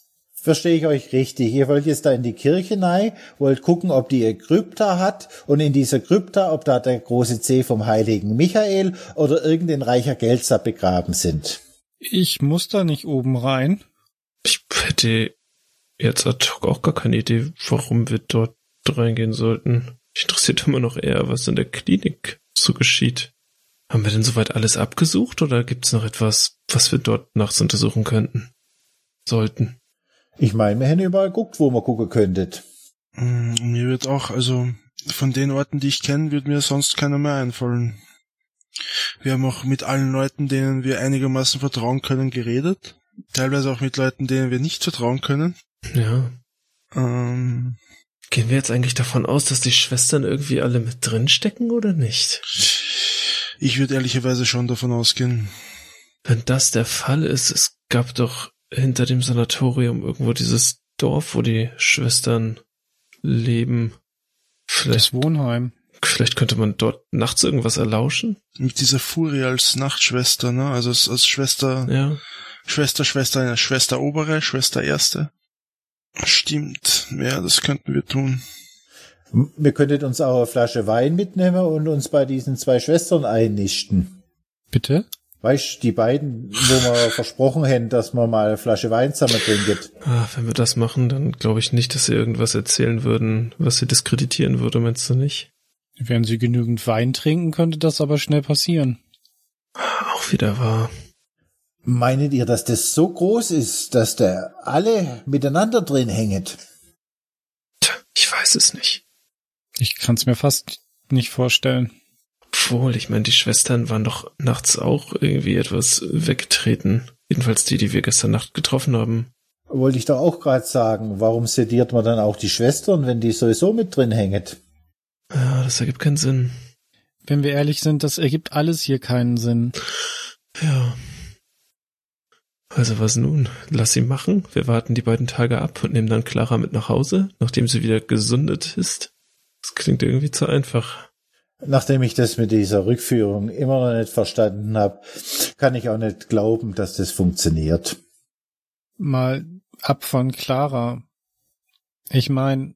Verstehe ich euch richtig. Ihr wollt jetzt da in die Kirche rein, wollt gucken, ob die ihr Krypta hat und in dieser Krypta, ob da der große C vom heiligen Michael oder irgendein reicher Geldsack begraben sind. Ich muss da nicht oben rein. Ich hätte jetzt ad hoc auch gar keine Idee, warum wir dort reingehen sollten. Mich interessiert immer noch eher, was in der Klinik so geschieht. Haben wir denn soweit alles abgesucht oder gibt es noch etwas, was wir dort nachts untersuchen könnten? Sollten. Ich meine, wir hätten überall geguckt, wo man gucken könntet. Mm, mir wird auch, also von den Orten, die ich kenne, wird mir sonst keiner mehr einfallen. Wir haben auch mit allen Leuten, denen wir einigermaßen vertrauen können, geredet. Teilweise auch mit Leuten, denen wir nicht vertrauen können. Ja. Ähm, Gehen wir jetzt eigentlich davon aus, dass die Schwestern irgendwie alle mit drin stecken oder nicht? Ich würde ehrlicherweise schon davon ausgehen. Wenn das der Fall ist, es gab doch hinter dem Sanatorium irgendwo dieses Dorf, wo die Schwestern leben. Vielleicht, das Wohnheim. Vielleicht könnte man dort nachts irgendwas erlauschen? Mit dieser Furie als Nachtschwester, ne? Also als, als Schwester. Ja. Schwester, Schwester, Schwester obere, Schwester erste. Stimmt, ja, das könnten wir tun. Wir könnten uns auch eine Flasche Wein mitnehmen und uns bei diesen zwei Schwestern einnisten. Bitte? Weißt die beiden, wo wir versprochen hätten, dass wir mal eine Flasche Wein zusammen trinken. Ah, wenn wir das machen, dann glaube ich nicht, dass sie irgendwas erzählen würden, was sie diskreditieren würde, meinst du nicht? Wenn sie genügend Wein trinken, könnte das aber schnell passieren. Auch wieder wahr. Meinet ihr, dass das so groß ist, dass da alle miteinander drin hänget? Tja, ich weiß es nicht. Ich kann es mir fast nicht vorstellen. Obwohl, ich meine, die Schwestern waren doch nachts auch irgendwie etwas weggetreten. Jedenfalls die, die wir gestern Nacht getroffen haben. Wollte ich doch auch gerade sagen, warum sediert man dann auch die Schwestern, wenn die sowieso mit drin hänget? Ja, das ergibt keinen Sinn. Wenn wir ehrlich sind, das ergibt alles hier keinen Sinn. Ja. Also was nun? Lass sie machen. Wir warten die beiden Tage ab und nehmen dann Clara mit nach Hause, nachdem sie wieder gesundet ist. Das klingt irgendwie zu einfach. Nachdem ich das mit dieser Rückführung immer noch nicht verstanden habe, kann ich auch nicht glauben, dass das funktioniert. Mal ab von Clara. Ich meine,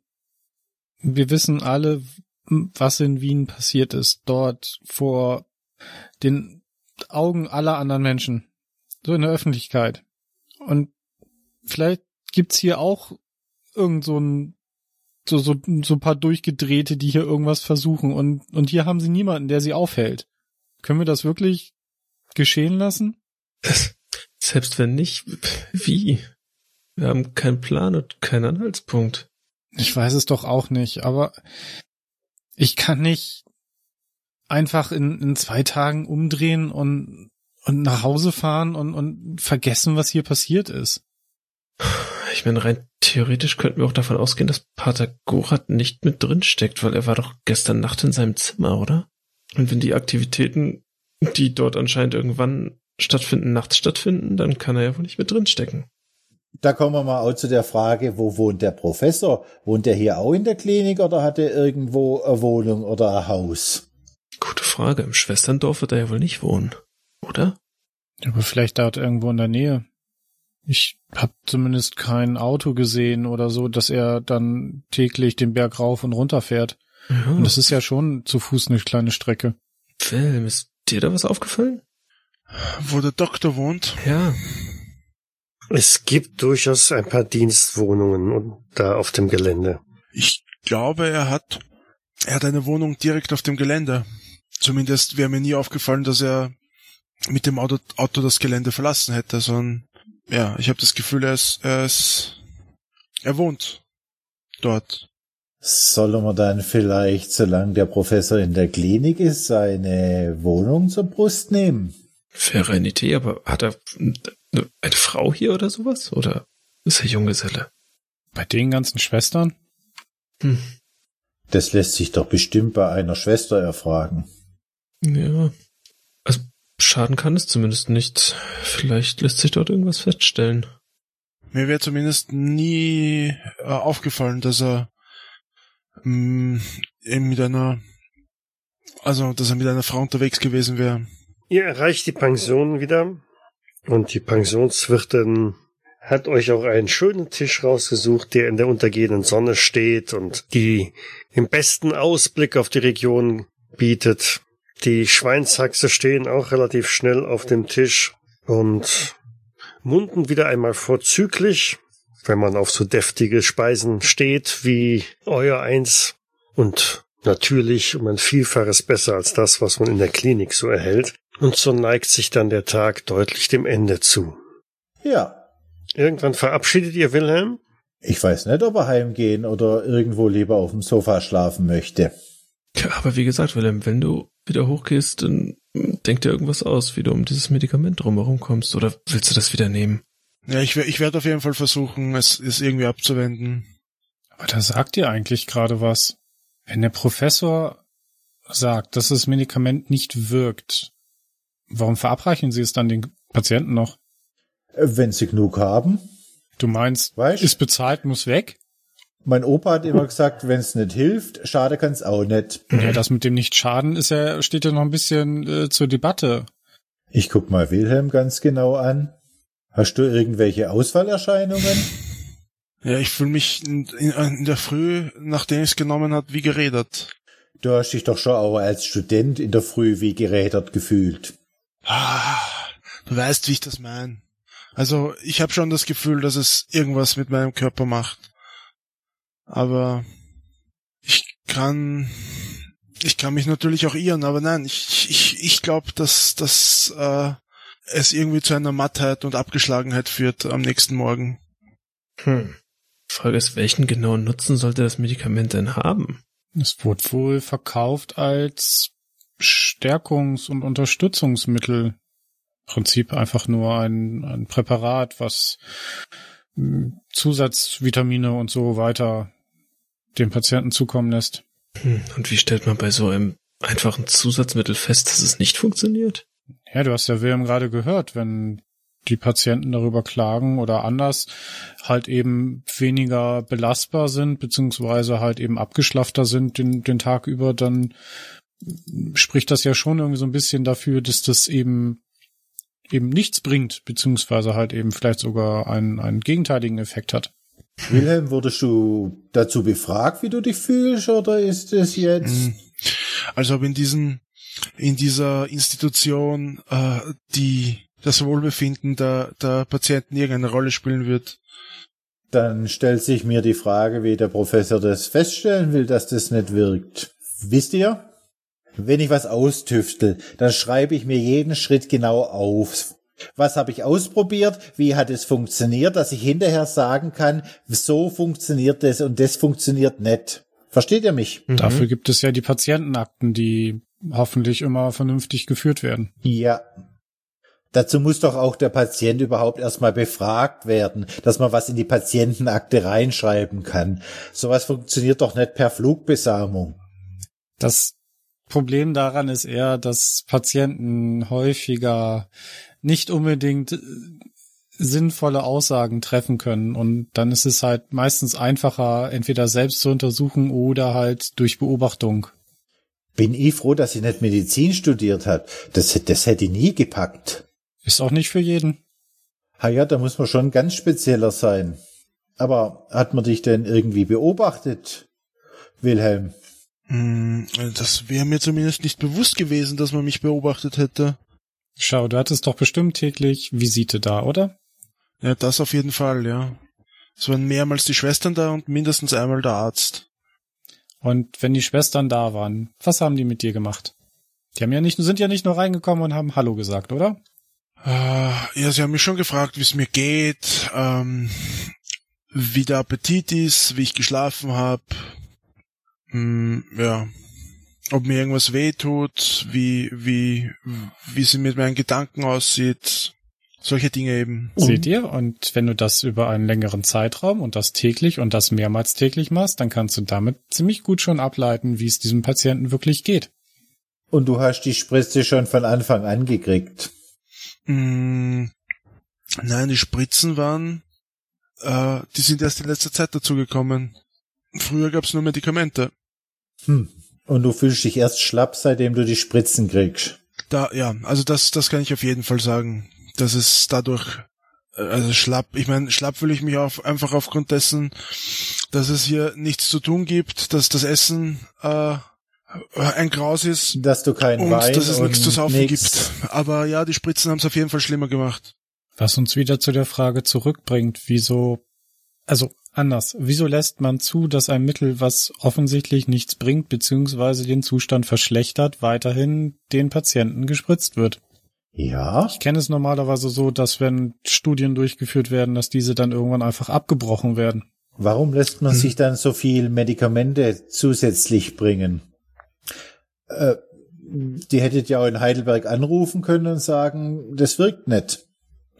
wir wissen alle, was in Wien passiert ist, dort vor den Augen aller anderen Menschen, so in der Öffentlichkeit. Und vielleicht gibt's hier auch irgend so ein so, so, so ein paar Durchgedrehte, die hier irgendwas versuchen und, und hier haben sie niemanden, der sie aufhält. Können wir das wirklich geschehen lassen? Selbst wenn nicht, wie? Wir haben keinen Plan und keinen Anhaltspunkt. Ich weiß es doch auch nicht, aber ich kann nicht einfach in, in zwei Tagen umdrehen und, und nach Hause fahren und, und vergessen, was hier passiert ist. Ich meine, rein theoretisch könnten wir auch davon ausgehen, dass Pater Gorat nicht mit drin steckt, weil er war doch gestern Nacht in seinem Zimmer, oder? Und wenn die Aktivitäten, die dort anscheinend irgendwann stattfinden, nachts stattfinden, dann kann er ja wohl nicht mit drin stecken. Da kommen wir mal auch zu der Frage, wo wohnt der Professor? Wohnt er hier auch in der Klinik oder hat er irgendwo eine Wohnung oder ein Haus? Gute Frage. Im Schwesterndorf wird er ja wohl nicht wohnen, oder? Aber vielleicht dort irgendwo in der Nähe. Ich habe zumindest kein Auto gesehen oder so, dass er dann täglich den Berg rauf und runter fährt. Ja. Und das ist ja schon zu Fuß eine kleine Strecke. Wilm, ist dir da was aufgefallen? Wo der Doktor wohnt. Ja. Es gibt durchaus ein paar Dienstwohnungen und da auf dem Gelände. Ich glaube, er hat, er hat eine Wohnung direkt auf dem Gelände. Zumindest wäre mir nie aufgefallen, dass er mit dem Auto, Auto das Gelände verlassen hätte, sondern ja, ich habe das Gefühl, er ist, er ist, er wohnt dort. Sollen wir dann vielleicht, solange der Professor in der Klinik ist, seine Wohnung zur Brust nehmen? Idee, aber hat er eine Frau hier oder sowas? Oder ist er Junggeselle? Bei den ganzen Schwestern? Hm. Das lässt sich doch bestimmt bei einer Schwester erfragen. Ja. Schaden kann es zumindest nicht. Vielleicht lässt sich dort irgendwas feststellen. Mir wäre zumindest nie äh, aufgefallen, dass er mh, eben mit einer, also dass er mit einer Frau unterwegs gewesen wäre. Ihr erreicht die Pension wieder und die Pensionswirtin hat euch auch einen schönen Tisch rausgesucht, der in der untergehenden Sonne steht und die den besten Ausblick auf die Region bietet. Die Schweinshaxe stehen auch relativ schnell auf dem Tisch und munden wieder einmal vorzüglich, wenn man auf so deftige Speisen steht wie euer eins und natürlich um ein Vielfaches besser als das, was man in der Klinik so erhält. Und so neigt sich dann der Tag deutlich dem Ende zu. Ja. Irgendwann verabschiedet ihr Wilhelm? Ich weiß nicht, ob er heimgehen oder irgendwo lieber auf dem Sofa schlafen möchte. Ja, aber wie gesagt, Wilhelm, wenn du wieder hochgehst, dann denk dir irgendwas aus, wie du um dieses Medikament drumherum kommst. Oder willst du das wieder nehmen? Ja, ich, ich werde auf jeden Fall versuchen, es, es irgendwie abzuwenden. Aber da sagt ihr eigentlich gerade was. Wenn der Professor sagt, dass das Medikament nicht wirkt, warum verabreichen Sie es dann den Patienten noch? Wenn sie genug haben. Du meinst, Weißt? ist bezahlt, muss weg? Mein Opa hat immer gesagt, wenn es nicht hilft, schade kann's auch nicht. Ja, das mit dem Nicht-Schaden ist ja, steht ja noch ein bisschen äh, zur Debatte. Ich guck mal Wilhelm ganz genau an. Hast du irgendwelche Ausfallerscheinungen? Ja, ich fühle mich in, in, in der Früh, nachdem ich es genommen hat, wie geredet. Du hast dich doch schon auch als Student in der Früh wie gerädert gefühlt. Ah, du weißt, wie ich das meine. Also, ich habe schon das Gefühl, dass es irgendwas mit meinem Körper macht. Aber ich kann, ich kann mich natürlich auch irren, aber nein, ich, ich, ich glaube, dass, dass äh, es irgendwie zu einer Mattheit und Abgeschlagenheit führt am nächsten Morgen. Hm. Frage ist, welchen genauen Nutzen sollte das Medikament denn haben? Es wurde wohl verkauft als Stärkungs- und Unterstützungsmittel. Im Prinzip einfach nur ein, ein Präparat, was mh, Zusatzvitamine und so weiter dem Patienten zukommen lässt. Hm. Und wie stellt man bei so einem einfachen Zusatzmittel fest, dass es nicht funktioniert? Ja, du hast ja Wilhelm gerade gehört, wenn die Patienten darüber klagen oder anders halt eben weniger belastbar sind, beziehungsweise halt eben abgeschlafter sind den, den Tag über, dann spricht das ja schon irgendwie so ein bisschen dafür, dass das eben eben nichts bringt, beziehungsweise halt eben vielleicht sogar einen, einen gegenteiligen Effekt hat. Wilhelm, wurdest du dazu befragt, wie du dich fühlst, oder ist es jetzt? Hm. Also ob in diesen, in dieser Institution äh, die das Wohlbefinden der, der Patienten irgendeine Rolle spielen wird. Dann stellt sich mir die Frage, wie der Professor das feststellen will, dass das nicht wirkt. Wisst ihr? Wenn ich was austüftel, dann schreibe ich mir jeden Schritt genau auf. Was habe ich ausprobiert? Wie hat es funktioniert, dass ich hinterher sagen kann, so funktioniert das und das funktioniert nicht. Versteht ihr mich? Mhm. Dafür gibt es ja die Patientenakten, die hoffentlich immer vernünftig geführt werden. Ja. Dazu muss doch auch der Patient überhaupt erstmal befragt werden, dass man was in die Patientenakte reinschreiben kann. Sowas funktioniert doch nicht per Flugbesamung. Das Problem daran ist eher, dass Patienten häufiger nicht unbedingt äh, sinnvolle Aussagen treffen können. Und dann ist es halt meistens einfacher, entweder selbst zu untersuchen oder halt durch Beobachtung. Bin ich froh, dass sie nicht Medizin studiert hat. Das, das hätte ich nie gepackt. Ist auch nicht für jeden. Ha ja, da muss man schon ganz spezieller sein. Aber hat man dich denn irgendwie beobachtet, Wilhelm? Hm, das wäre mir zumindest nicht bewusst gewesen, dass man mich beobachtet hätte. Schau, du hattest doch bestimmt täglich Visite da, oder? Ja, das auf jeden Fall, ja. Es waren mehrmals die Schwestern da und mindestens einmal der Arzt. Und wenn die Schwestern da waren, was haben die mit dir gemacht? Die haben ja nicht, sind ja nicht nur reingekommen und haben Hallo gesagt, oder? Äh, ja, sie haben mich schon gefragt, wie es mir geht, ähm, wie der Appetit ist, wie ich geschlafen habe. Hm, ja, ob mir irgendwas weh tut, wie, wie, wie sie mit meinen Gedanken aussieht. Solche Dinge eben. Seht ihr? Und wenn du das über einen längeren Zeitraum und das täglich und das mehrmals täglich machst, dann kannst du damit ziemlich gut schon ableiten, wie es diesem Patienten wirklich geht. Und du hast die Spritze schon von Anfang an gekriegt. Mm, nein, die Spritzen waren, äh, die sind erst in letzter Zeit dazugekommen. Früher gab's nur Medikamente. Hm. Und du fühlst dich erst schlapp, seitdem du die Spritzen kriegst. Da, ja, also das, das kann ich auf jeden Fall sagen. Das ist dadurch, äh, also schlapp, ich meine, schlapp fühle ich mich auf, einfach aufgrund dessen, dass es hier nichts zu tun gibt, dass das Essen äh, ein Graus ist. Dass du keinen und Wein dass es nichts zu saufen nix. gibt. Aber ja, die Spritzen haben es auf jeden Fall schlimmer gemacht. Was uns wieder zu der Frage zurückbringt, wieso, also anders, wieso lässt man zu, dass ein Mittel, was offensichtlich nichts bringt, beziehungsweise den Zustand verschlechtert, weiterhin den Patienten gespritzt wird? Ja. Ich kenne es normalerweise so, dass wenn Studien durchgeführt werden, dass diese dann irgendwann einfach abgebrochen werden. Warum lässt man Hm. sich dann so viel Medikamente zusätzlich bringen? Äh, die hättet ja auch in Heidelberg anrufen können und sagen, das wirkt nicht.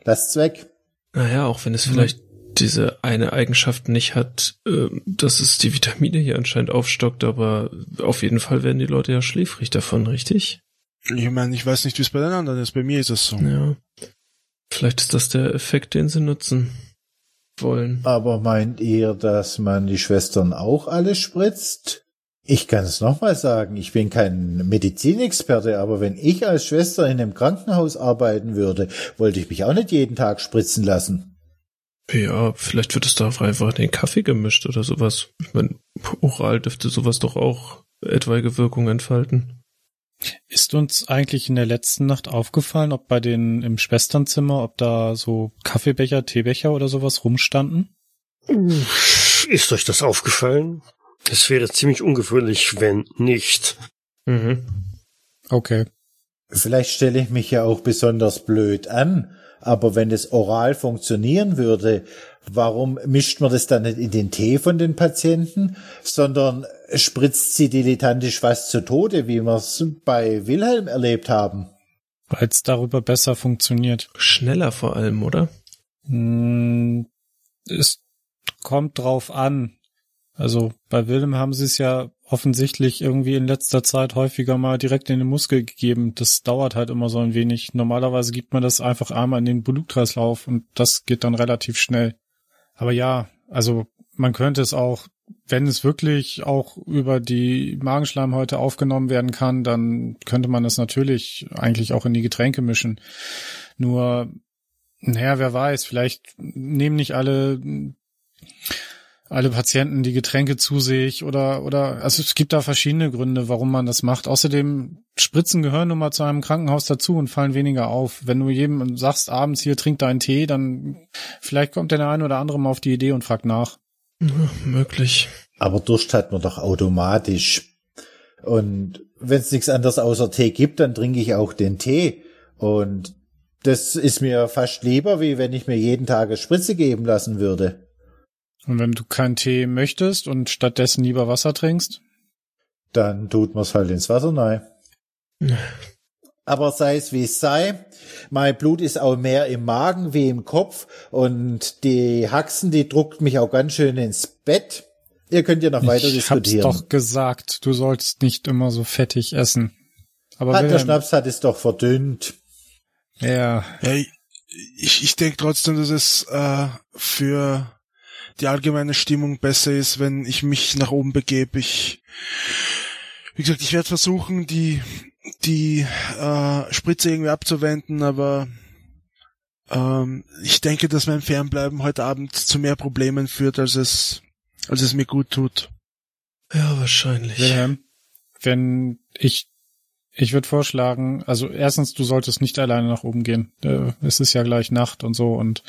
Lasst's weg. Naja, auch wenn es vielleicht diese eine Eigenschaft nicht hat, äh, dass es die Vitamine hier anscheinend aufstockt, aber auf jeden Fall werden die Leute ja schläfrig davon, richtig? Ich meine, ich weiß nicht, wie es bei den anderen ist. Bei mir ist es so. Ja. Vielleicht ist das der Effekt, den sie nutzen wollen. Aber meint ihr, dass man die Schwestern auch alle spritzt? Ich kann es nochmal sagen, ich bin kein Medizinexperte, aber wenn ich als Schwester in einem Krankenhaus arbeiten würde, wollte ich mich auch nicht jeden Tag spritzen lassen. Ja, vielleicht wird es da einfach in den Kaffee gemischt oder sowas. Ich meine, oral dürfte sowas doch auch etwaige Wirkung entfalten. Ist uns eigentlich in der letzten Nacht aufgefallen, ob bei den im Schwesternzimmer, ob da so Kaffeebecher, Teebecher oder sowas rumstanden? Ist euch das aufgefallen? Es wäre ziemlich ungewöhnlich, wenn nicht. Mhm. Okay. Vielleicht stelle ich mich ja auch besonders blöd an, aber wenn es oral funktionieren würde, warum mischt man das dann nicht in den Tee von den Patienten, sondern spritzt sie dilettantisch fast zu Tode, wie wir es bei Wilhelm erlebt haben? Weil es darüber besser funktioniert. Schneller vor allem, oder? Hm, es kommt drauf an. Also bei Willem haben sie es ja offensichtlich irgendwie in letzter Zeit häufiger mal direkt in den Muskel gegeben. Das dauert halt immer so ein wenig. Normalerweise gibt man das einfach einmal in den Blutkreislauf und das geht dann relativ schnell. Aber ja, also man könnte es auch, wenn es wirklich auch über die Magenschleimhäute aufgenommen werden kann, dann könnte man es natürlich eigentlich auch in die Getränke mischen. Nur naja, wer weiß, vielleicht nehmen nicht alle alle Patienten die Getränke zu sich oder oder also es gibt da verschiedene Gründe, warum man das macht. Außerdem Spritzen gehören nun mal zu einem Krankenhaus dazu und fallen weniger auf. Wenn du jedem sagst abends hier trink deinen Tee, dann vielleicht kommt der eine oder andere mal auf die Idee und fragt nach. Ja, möglich. Aber Durst hat man doch automatisch. Und wenn es nichts anderes außer Tee gibt, dann trinke ich auch den Tee. Und das ist mir fast lieber, wie wenn ich mir jeden Tag eine Spritze geben lassen würde. Und wenn du keinen Tee möchtest und stattdessen lieber Wasser trinkst? Dann tut man's halt ins Wasser rein. Ja. Aber sei es wie es sei, mein Blut ist auch mehr im Magen wie im Kopf und die Haxen, die druckt mich auch ganz schön ins Bett. Ihr könnt ja noch weiter ich hab's diskutieren. doch gesagt, du sollst nicht immer so fettig essen. Aber Hat der Schnaps hat es doch verdünnt. ja, Ja, ich, ich denke trotzdem, dass es äh, für die allgemeine Stimmung besser ist, wenn ich mich nach oben begebe. Ich, wie gesagt, ich werde versuchen, die die äh, Spritze irgendwie abzuwenden, aber ähm, ich denke, dass mein Fernbleiben heute Abend zu mehr Problemen führt, als es als es mir gut tut. Ja, wahrscheinlich. Wilhelm, wenn ich, ich würde vorschlagen, also erstens, du solltest nicht alleine nach oben gehen. Äh, Es ist ja gleich Nacht und so und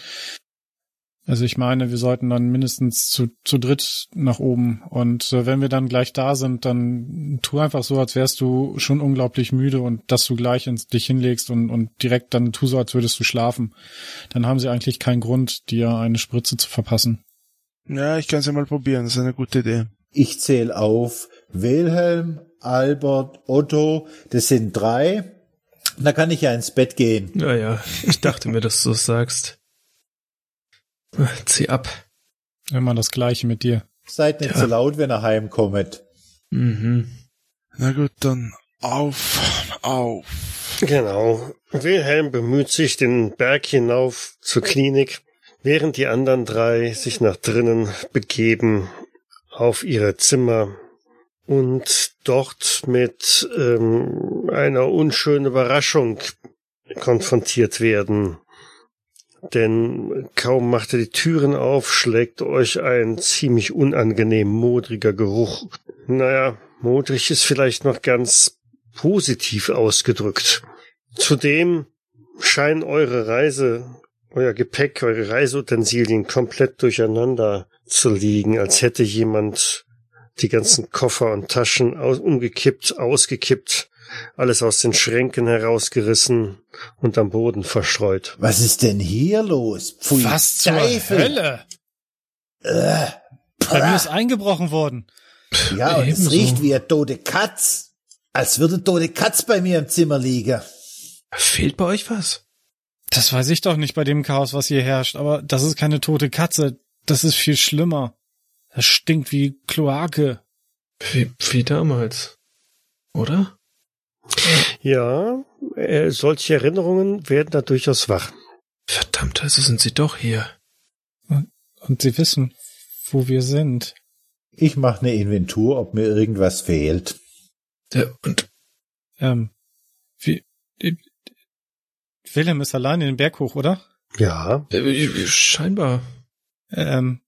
also ich meine, wir sollten dann mindestens zu, zu dritt nach oben. Und äh, wenn wir dann gleich da sind, dann tu einfach so, als wärst du schon unglaublich müde und dass du gleich ins, dich hinlegst und, und direkt dann tu so, als würdest du schlafen. Dann haben sie eigentlich keinen Grund, dir eine Spritze zu verpassen. Ja, ich kann es ja mal probieren. Das ist eine gute Idee. Ich zähle auf Wilhelm, Albert, Otto, das sind drei. Da kann ich ja ins Bett gehen. Naja, ich dachte mir, dass du es sagst. Zieh ab. Immer das Gleiche mit dir. Seid nicht Ja. so laut, wenn ihr heimkommt. Mhm. Na gut, dann auf, auf. Genau. Wilhelm bemüht sich den Berg hinauf zur Klinik, während die anderen drei sich nach drinnen begeben auf ihre Zimmer und dort mit ähm, einer unschönen Überraschung konfrontiert werden. Denn kaum macht er die Türen auf, schlägt euch ein ziemlich unangenehm modriger Geruch. Naja, modrig ist vielleicht noch ganz positiv ausgedrückt. Zudem scheinen eure Reise, euer Gepäck, eure Reiseutensilien komplett durcheinander zu liegen, als hätte jemand die ganzen Koffer und Taschen aus, umgekippt, ausgekippt, alles aus den Schränken herausgerissen und am Boden verstreut. Was ist denn hier los? Pfui, Was zur Teufel. Hölle? Äh, Bei mir ist eingebrochen worden. ja, und es Ebenso. riecht wie eine tote Katz. Als würde eine tote Katz bei mir im Zimmer liegen. Fehlt bei euch was? Das weiß ich doch nicht bei dem Chaos, was hier herrscht, aber das ist keine tote Katze. Das ist viel schlimmer. Das stinkt wie Kloake. Wie, wie damals. Oder? Ja, äh, solche Erinnerungen werden da durchaus wach. Verdammt, also sind sie doch hier. Und sie wissen, wo wir sind. Ich mache eine Inventur, ob mir irgendwas fehlt. Der, und Ähm, wie, äh, Willem ist allein in den Berg hoch, oder? Ja, äh, scheinbar. Ähm,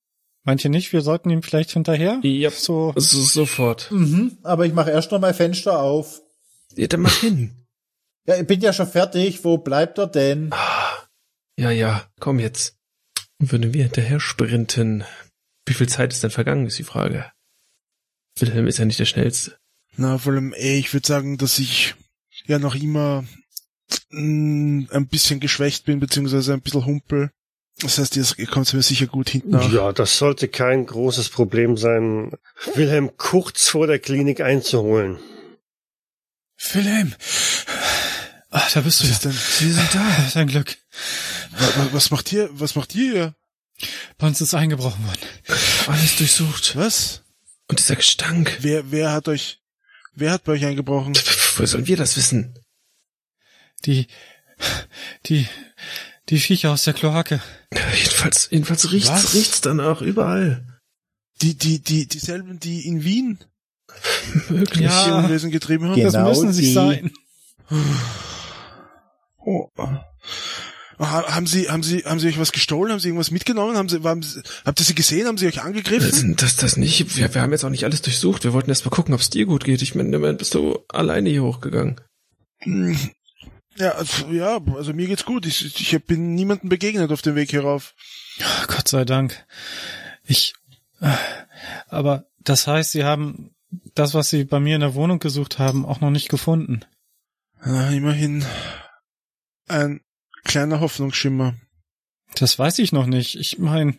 manche nicht? Wir sollten ihm vielleicht hinterher? Ja, So, so, sofort. Mhm, aber ich mache erst noch mal Fenster auf. Ja, dann mach hin. Ja, ich bin ja schon fertig. Wo bleibt er denn? Ah, Ja, ja, komm jetzt. Würden wir hinterher sprinten. Wie viel Zeit ist denn vergangen, ist die Frage. Wilhelm ist ja nicht der Schnellste. Na, vor allem, ey, ich würde sagen, dass ich ja noch immer mh, ein bisschen geschwächt bin, beziehungsweise ein bisschen humpel. Das heißt, ihr ihr kommt mir sicher gut hinten nach. ja, das sollte kein großes Problem sein, Wilhelm kurz vor der Klinik einzuholen. Wilhelm! Ach, da bist du Was ja. ist denn? Sie sind da. Dein Glück. Wa- wa- Was macht ihr, was macht ihr hier? Bei uns ist eingebrochen worden. Alles durchsucht. Was? Und dieser Gestank. Wer, wer hat euch, wer hat bei euch eingebrochen? Woher sollen wir das wissen? Die, die, die Viecher aus der Kloake. Jedenfalls, jedenfalls riecht's, Was? riecht's danach überall. Die, die, die, dieselben, die in Wien Wirklich. Ja. ihr Unwesen getrieben haben? Genau das müssen sie die. sein. Oh. Ha haben Sie, haben Sie, haben Sie euch was gestohlen? Haben Sie irgendwas mitgenommen? Haben Sie, haben Sie habt ihr sie gesehen? Haben Sie euch angegriffen? Das, das nicht. Wir, wir haben jetzt auch nicht alles durchsucht. Wir wollten erst mal gucken, ob es dir gut geht. Ich meine, immerhin bist du alleine hier hochgegangen. Hm. Ja, also, ja, also mir geht's gut. Ich, ich bin niemandem begegnet auf dem Weg hierauf. Gott sei Dank. Ich, äh, aber das heißt, Sie haben das, was Sie bei mir in der Wohnung gesucht haben, auch noch nicht gefunden. Na, immerhin ein kleiner Hoffnungsschimmer. Das weiß ich noch nicht. Ich meine,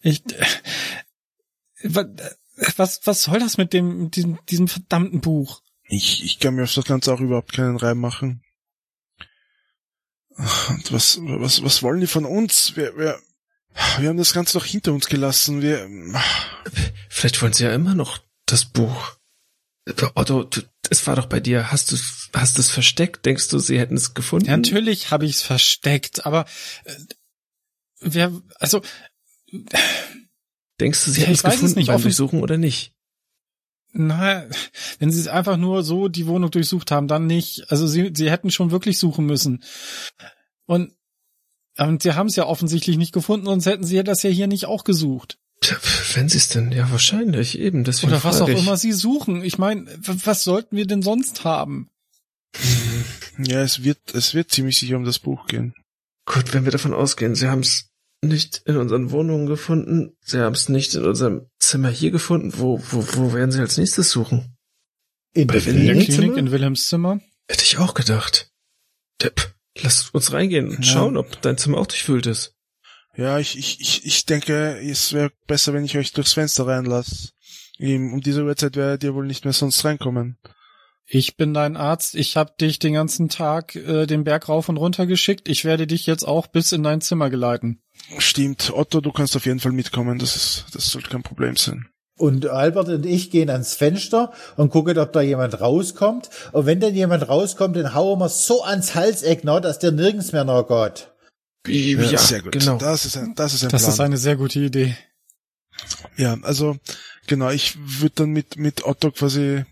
ich, was, was soll das mit dem, diesem, diesem verdammten Buch? Ich, ich kann mir auf das Ganze auch überhaupt keinen Reim machen. Und was, was, was wollen die von uns? Wir, wir, wir haben das Ganze doch hinter uns gelassen. Wir. Vielleicht wollen sie ja immer noch das Buch. Otto, du, es war doch bei dir. Hast du hast es versteckt? Denkst du, sie hätten es gefunden? Ja, natürlich habe ich es versteckt, aber äh, wer, also denkst du, sie hätten es gefunden nicht, beim Durchsuchen oder nicht? Na, wenn sie es einfach nur so die Wohnung durchsucht haben, dann nicht. Also sie, sie hätten schon wirklich suchen müssen. Und, und sie haben es ja offensichtlich nicht gefunden, sonst hätten sie das ja hier nicht auch gesucht. Wenn sie es denn, ja wahrscheinlich, eben. Deswegen Oder was auch ich. immer sie suchen. Ich meine, was sollten wir denn sonst haben? Ja, es wird, es wird ziemlich sicher um das Buch gehen. Gut, wenn wir davon ausgehen, sie haben es nicht in unseren Wohnungen gefunden, sie haben es nicht in unserem Zimmer hier gefunden, wo, wo, wo werden sie als nächstes suchen? In, Bei der, Klinik, Klinik in Wilhelms Zimmer? Hätte ich auch gedacht. Depp, lass uns reingehen und ja. schauen, ob dein Zimmer auch durchfüllt ist. Ja, ich, ich, ich, ich denke, es wäre besser, wenn ich euch durchs Fenster reinlasse. Um diese Uhrzeit werdet ihr wohl nicht mehr sonst reinkommen. Ich bin dein Arzt. Ich habe dich den ganzen Tag äh, den Berg rauf und runter geschickt. Ich werde dich jetzt auch bis in dein Zimmer geleiten. Stimmt. Otto, du kannst auf jeden Fall mitkommen. Das ist, das sollte kein Problem sein. Und Albert und ich gehen ans Fenster und gucken, ob da jemand rauskommt. Und wenn dann jemand rauskommt, dann hauen wir so ans Halseck noch, dass der nirgends mehr noch geht. Ja, ja, sehr gut. Genau. Das ist ein, das ist ein Das Plan. ist eine sehr gute Idee. Ja, also genau, ich würde dann mit mit Otto quasi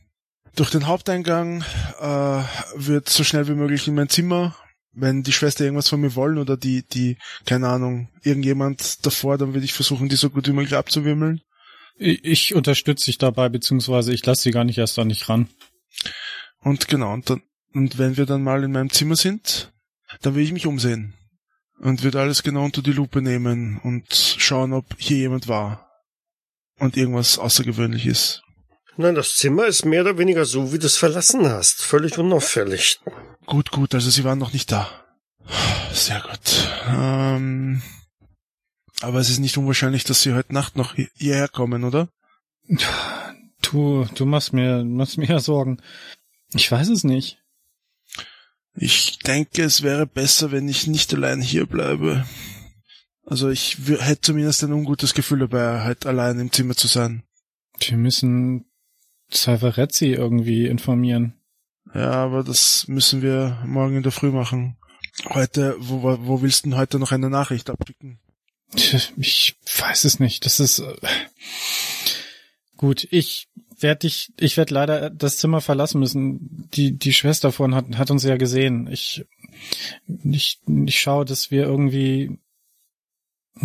durch den Haupteingang, äh, wird so schnell wie möglich in mein Zimmer. Wenn die Schwester irgendwas von mir wollen oder die, die, keine Ahnung, irgendjemand davor, dann würde ich versuchen, die so gut wie möglich abzuwimmeln. Ich, unterstütze dich dabei, beziehungsweise ich lasse sie gar nicht erst da nicht ran. Und genau, und dann, und wenn wir dann mal in meinem Zimmer sind, dann will ich mich umsehen und würde alles genau unter die Lupe nehmen und schauen, ob hier jemand war und irgendwas Außergewöhnliches. Nein, das Zimmer ist mehr oder weniger so, wie du es verlassen hast. Völlig unauffällig. Gut, gut, also sie waren noch nicht da. Sehr gut. Ähm, aber es ist nicht unwahrscheinlich, dass sie heute Nacht noch hierher kommen, oder? Du, du machst mir, machst mir ja Sorgen. Ich weiß es nicht. Ich denke, es wäre besser, wenn ich nicht allein hier bleibe. Also ich hätte zumindest ein ungutes Gefühl dabei, halt allein im Zimmer zu sein. Wir müssen Salvarezzi irgendwie informieren. Ja, aber das müssen wir morgen in der Früh machen. Heute, wo, wo willst du denn heute noch eine Nachricht abschicken? Ich weiß es nicht. Das ist äh, gut. Ich werde dich, ich werde leider das Zimmer verlassen müssen. Die die Schwester von hat hat uns ja gesehen. Ich ich ich schaue, dass wir irgendwie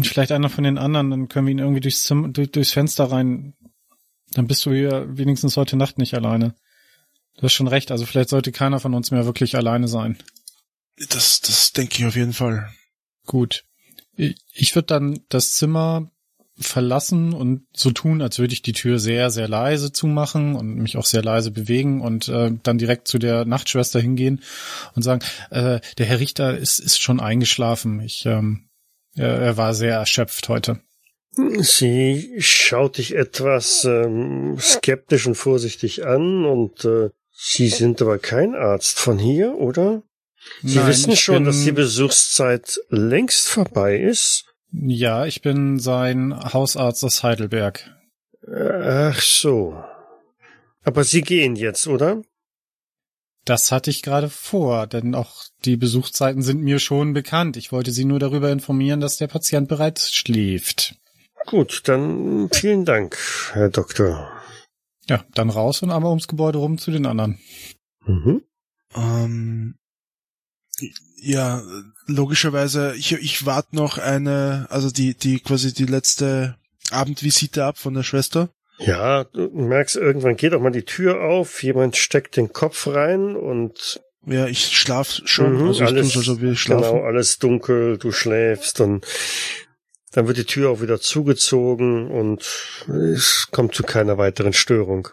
vielleicht einer von den anderen, dann können wir ihn irgendwie durchs Zimmer, durch, durchs Fenster rein dann bist du hier wenigstens heute Nacht nicht alleine. Du hast schon recht, also vielleicht sollte keiner von uns mehr wirklich alleine sein. Das, das denke ich auf jeden Fall. Gut. Ich würde dann das Zimmer verlassen und so tun, als würde ich die Tür sehr, sehr leise zumachen und mich auch sehr leise bewegen und äh, dann direkt zu der Nachtschwester hingehen und sagen, äh, der Herr Richter ist, ist schon eingeschlafen. Ich, ähm, er, er war sehr erschöpft heute. Sie schaut dich etwas ähm, skeptisch und vorsichtig an und äh, Sie sind aber kein Arzt von hier, oder? Sie Nein, wissen schon, dass die Besuchszeit längst vorbei ist? Ja, ich bin sein Hausarzt aus Heidelberg. Ach so. Aber Sie gehen jetzt, oder? Das hatte ich gerade vor, denn auch die Besuchszeiten sind mir schon bekannt. Ich wollte Sie nur darüber informieren, dass der Patient bereits schläft. Gut, dann vielen Dank, Herr Doktor. Ja, dann raus und einmal ums Gebäude rum zu den anderen. Mhm. Ähm, Ja, logischerweise, ich, ich warte noch eine, also die, die quasi die letzte Abendvisite ab von der Schwester. Ja, du merkst, irgendwann geht auch mal die Tür auf, jemand steckt den Kopf rein und Ja, ich schlaf schon, Mhm, also ich alles, tu's, als ob wir schlafen. genau, alles dunkel, du schläfst und dann wird die Tür auch wieder zugezogen und es kommt zu keiner weiteren Störung.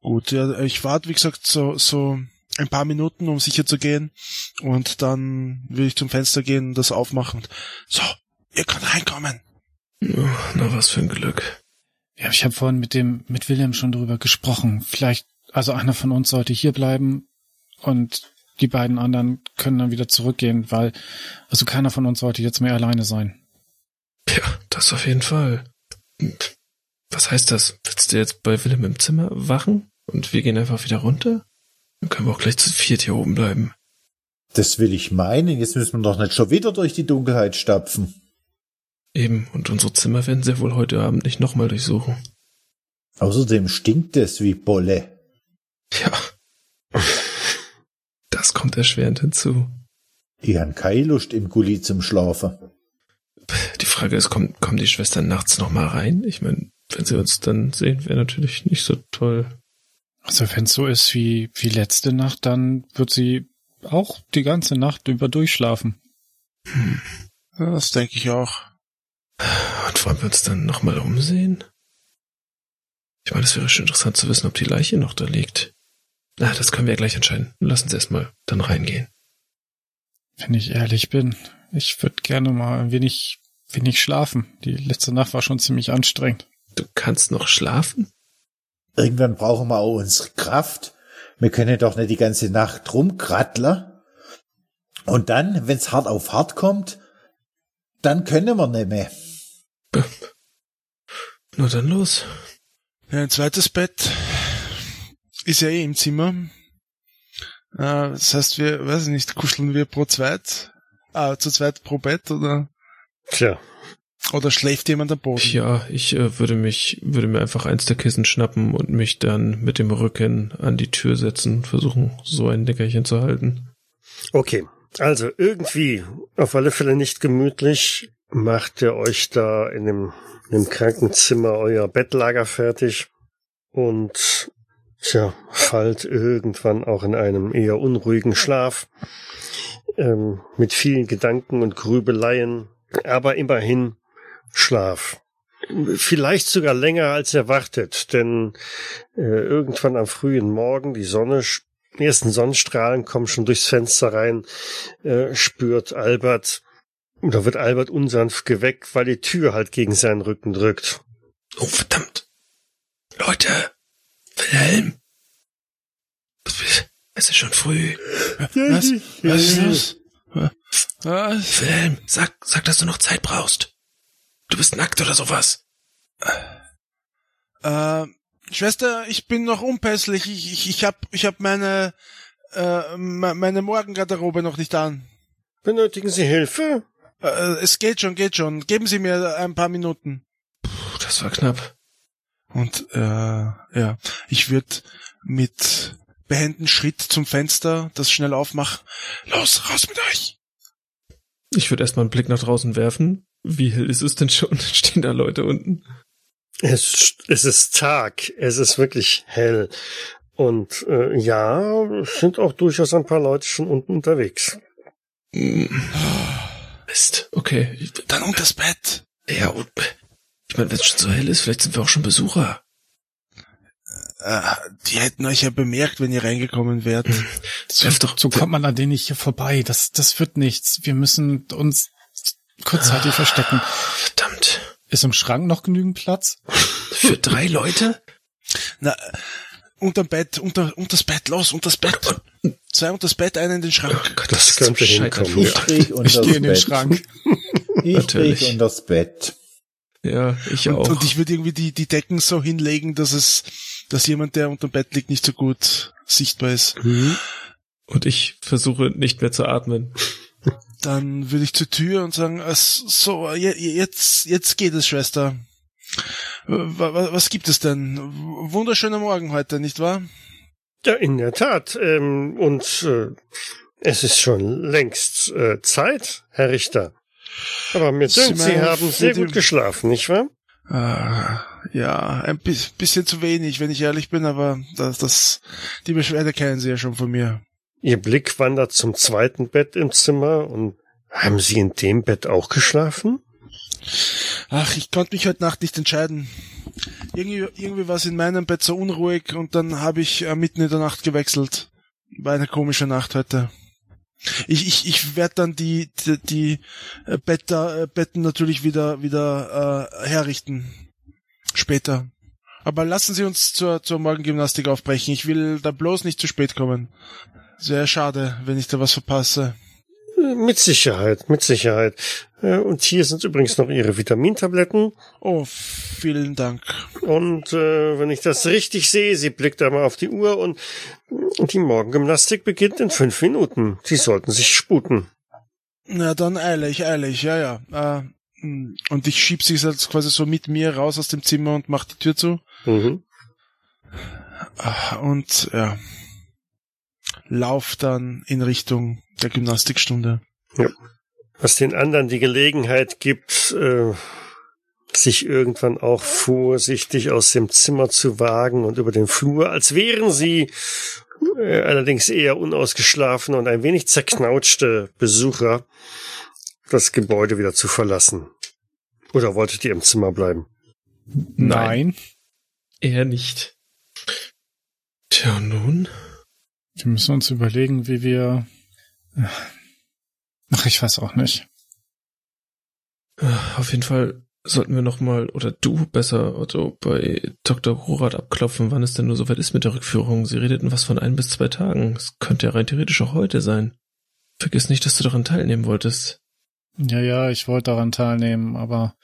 Gut, ja, ich warte, wie gesagt, so, so ein paar Minuten, um sicher zu gehen. Und dann will ich zum Fenster gehen und das aufmachen. Und, so, ihr könnt reinkommen. Oh, na, was für ein Glück. Ja, ich habe vorhin mit dem, mit Wilhelm schon drüber gesprochen. Vielleicht, also einer von uns sollte hier bleiben und die beiden anderen können dann wieder zurückgehen, weil, also keiner von uns sollte jetzt mehr alleine sein. Ja, das auf jeden Fall. Und Was heißt das? Willst du jetzt bei Willem im Zimmer wachen? Und wir gehen einfach wieder runter? Dann können wir auch gleich zu viert hier oben bleiben. Das will ich meinen. Jetzt müssen wir doch nicht schon wieder durch die Dunkelheit stapfen. Eben, und unsere Zimmer werden sie wohl heute Abend nicht nochmal durchsuchen. Außerdem stinkt es wie Bolle. Ja. Das kommt erschwerend hinzu. Ich han keine Lust im Gully zum Schlafen. Die Frage ist, kommen, kommen die Schwestern nachts nochmal rein? Ich meine, wenn sie uns dann sehen, wäre natürlich nicht so toll. Also wenn es so ist wie, wie letzte Nacht, dann wird sie auch die ganze Nacht über durchschlafen. Ja, das denke ich auch. Und wollen wir uns dann nochmal umsehen? Ich meine, es wäre schon interessant zu wissen, ob die Leiche noch da liegt. Na, das können wir ja gleich entscheiden. Lass uns erstmal dann reingehen. Wenn ich ehrlich bin, ich würde gerne mal ein wenig, wenig schlafen. Die letzte Nacht war schon ziemlich anstrengend. Du kannst noch schlafen? Irgendwann brauchen wir auch unsere Kraft. Wir können doch nicht die ganze Nacht rumkratteln. Und dann, wenn's hart auf hart kommt, dann können wir nicht mehr. Nur dann los. Ja, ein zweites Bett ist ja eh im Zimmer. Äh, das heißt, wir, weiß ich nicht, kuscheln wir pro zweit, ah, zu zweit pro Bett oder, Tja, oder schläft jemand am Boden? Ja, ich äh, würde mich, würde mir einfach eins der Kissen schnappen und mich dann mit dem Rücken an die Tür setzen und versuchen, so ein Nickerchen zu halten. okay. Also irgendwie, auf alle Fälle nicht gemütlich, macht ihr euch da in dem, in dem Krankenzimmer euer Bettlager fertig und tja, fallt irgendwann auch in einem eher unruhigen Schlaf ähm, mit vielen Gedanken und Grübeleien, aber immerhin Schlaf. Vielleicht sogar länger als erwartet, denn äh, irgendwann am frühen Morgen, die Sonne, die ersten Sonnenstrahlen kommen schon durchs Fenster rein, äh, spürt Albert, oder wird Albert unsanft geweckt, weil die Tür halt gegen seinen Rücken drückt. Oh, verdammt. Leute, Wilhelm. Es ist schon früh. Was? Was ist los? Was? Wilhelm, sag, sag, dass du noch Zeit brauchst. Du bist nackt oder sowas. Äh, Schwester, ich bin noch unpässlich. Ich, ich, ich hab, ich hab meine, äh, me- meine Morgengarderobe noch nicht an. Benötigen Sie Hilfe? Äh, es geht schon, geht schon. Geben Sie mir ein paar Minuten. Puh, das war knapp. Und äh, ja, ich würde mit behenden Schritt zum Fenster das schnell aufmachen. Los, raus mit euch! Ich würde erstmal einen Blick nach draußen werfen. Wie hell ist es denn schon? Stehen da Leute unten? Es, es ist Tag, es ist wirklich hell. Und äh, ja, es sind auch durchaus ein paar Leute schon unten unterwegs. Hm. Mist, okay. Dann unters Bett. Ja, und ich meine, wenn es schon so hell ist, vielleicht sind wir auch schon Besucher. Äh, die hätten euch ja bemerkt, wenn ihr reingekommen wärt. So, Werf doch- so kommt man an denen nicht hier vorbei. Das, das wird nichts. Wir müssen uns kurzzeitig verstecken. Verdammt. Ist im Schrank noch genügend Platz? Für drei Leute? Na, unterm Bett, unter, unters Bett, los, unters Bett. Zwei unters Bett, einer in den Oh Schrank. Gott, Das ist könnte hinkommen. Ich unters Ich gehe in den Bett. Schrank. Ich Natürlich. krieg unters Bett. Ja, ich Und, auch. und ich würde irgendwie die, die Decken so hinlegen, dass es, dass jemand, der unterm Bett liegt, nicht so gut sichtbar ist. Und ich versuche nicht mehr zu atmen. Dann würde ich zur Tür und sagen, äh, so, je- jetzt, jetzt geht es, Schwester. Wa- Was gibt es denn? Wunderschöner Morgen heute, nicht wahr? Ja, in der Tat. Ähm, und äh, Es ist schon längst äh, Zeit, Herr Richter. Aber mir dünkt, Sie haben sehr gut geschlafen, nicht wahr? Äh, ja, ein bisschen zu wenig, wenn ich ehrlich bin, aber das, das, die Beschwerde kennen Sie ja schon von mir. Ihr Blick wandert zum zweiten Bett im Zimmer und haben Sie in dem Bett auch geschlafen? Ach, ich konnte mich heute Nacht nicht entscheiden. Irgendwie, irgendwie war es in meinem Bett so unruhig und dann habe ich äh, mitten in der Nacht gewechselt. War eine komische Nacht heute. Ich, ich, ich werde dann die, die, die äh, Better, äh, Betten natürlich wieder, wieder äh, herrichten. Später. Aber lassen Sie uns zur, zur Morgengymnastik aufbrechen. Ich will da bloß nicht zu spät kommen. Sehr schade, wenn ich da was verpasse. Mit Sicherheit, mit Sicherheit. Äh, und hier sind übrigens noch Ihre Vitamintabletten. Oh, vielen Dank. Und äh, wenn ich das richtig sehe, sie blickt einmal auf die Uhr und die Morgengymnastik beginnt in fünf Minuten. Sie sollten sich sputen. Na dann eilig, eilig, ja, ja. Äh, und ich schieb sie jetzt quasi so mit mir raus aus dem Zimmer und mach die Tür zu. Mhm. Und ja, lauf dann in Richtung der Gymnastikstunde. Ja. Was den anderen die Gelegenheit gibt, äh, sich irgendwann auch vorsichtig aus dem Zimmer zu wagen und über den Flur, als wären sie äh, allerdings eher unausgeschlafene und ein wenig zerknautschte Besucher, das Gebäude wieder zu verlassen. Oder wolltet ihr im Zimmer bleiben? Nein. Eher nicht. Tja, nun? Wir müssen uns überlegen, wie wir. Ach, ich weiß auch nicht. Auf jeden Fall sollten wir nochmal, oder du besser, Otto, bei Dr. Rorat abklopfen, wann es denn nur soweit ist mit der Rückführung. Sie redeten was von ein bis zwei Tagen. Es könnte ja rein theoretisch auch heute sein. Vergiss nicht, dass du daran teilnehmen wolltest. Ja, ja, ich wollte daran teilnehmen, aber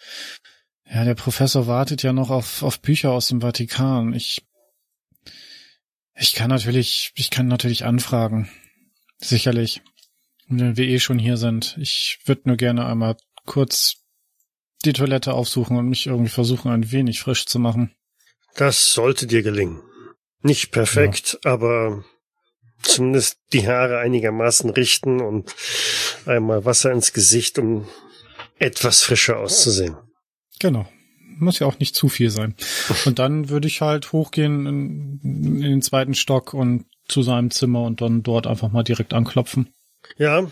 ja, der Professor wartet ja noch auf, auf Bücher aus dem Vatikan. Ich ich kann natürlich, ich kann natürlich anfragen. Sicherlich. Wenn wir eh schon hier sind. Ich würde nur gerne einmal kurz die Toilette aufsuchen und mich irgendwie versuchen, ein wenig frisch zu machen. Das sollte dir gelingen. Nicht perfekt, ja. aber zumindest die Haare einigermaßen richten und einmal Wasser ins Gesicht, um etwas frischer auszusehen. Genau muss ja auch nicht zu viel sein. Und dann würde ich halt hochgehen in, in, den zweiten Stock und zu seinem Zimmer und dann dort einfach mal direkt anklopfen. Ja.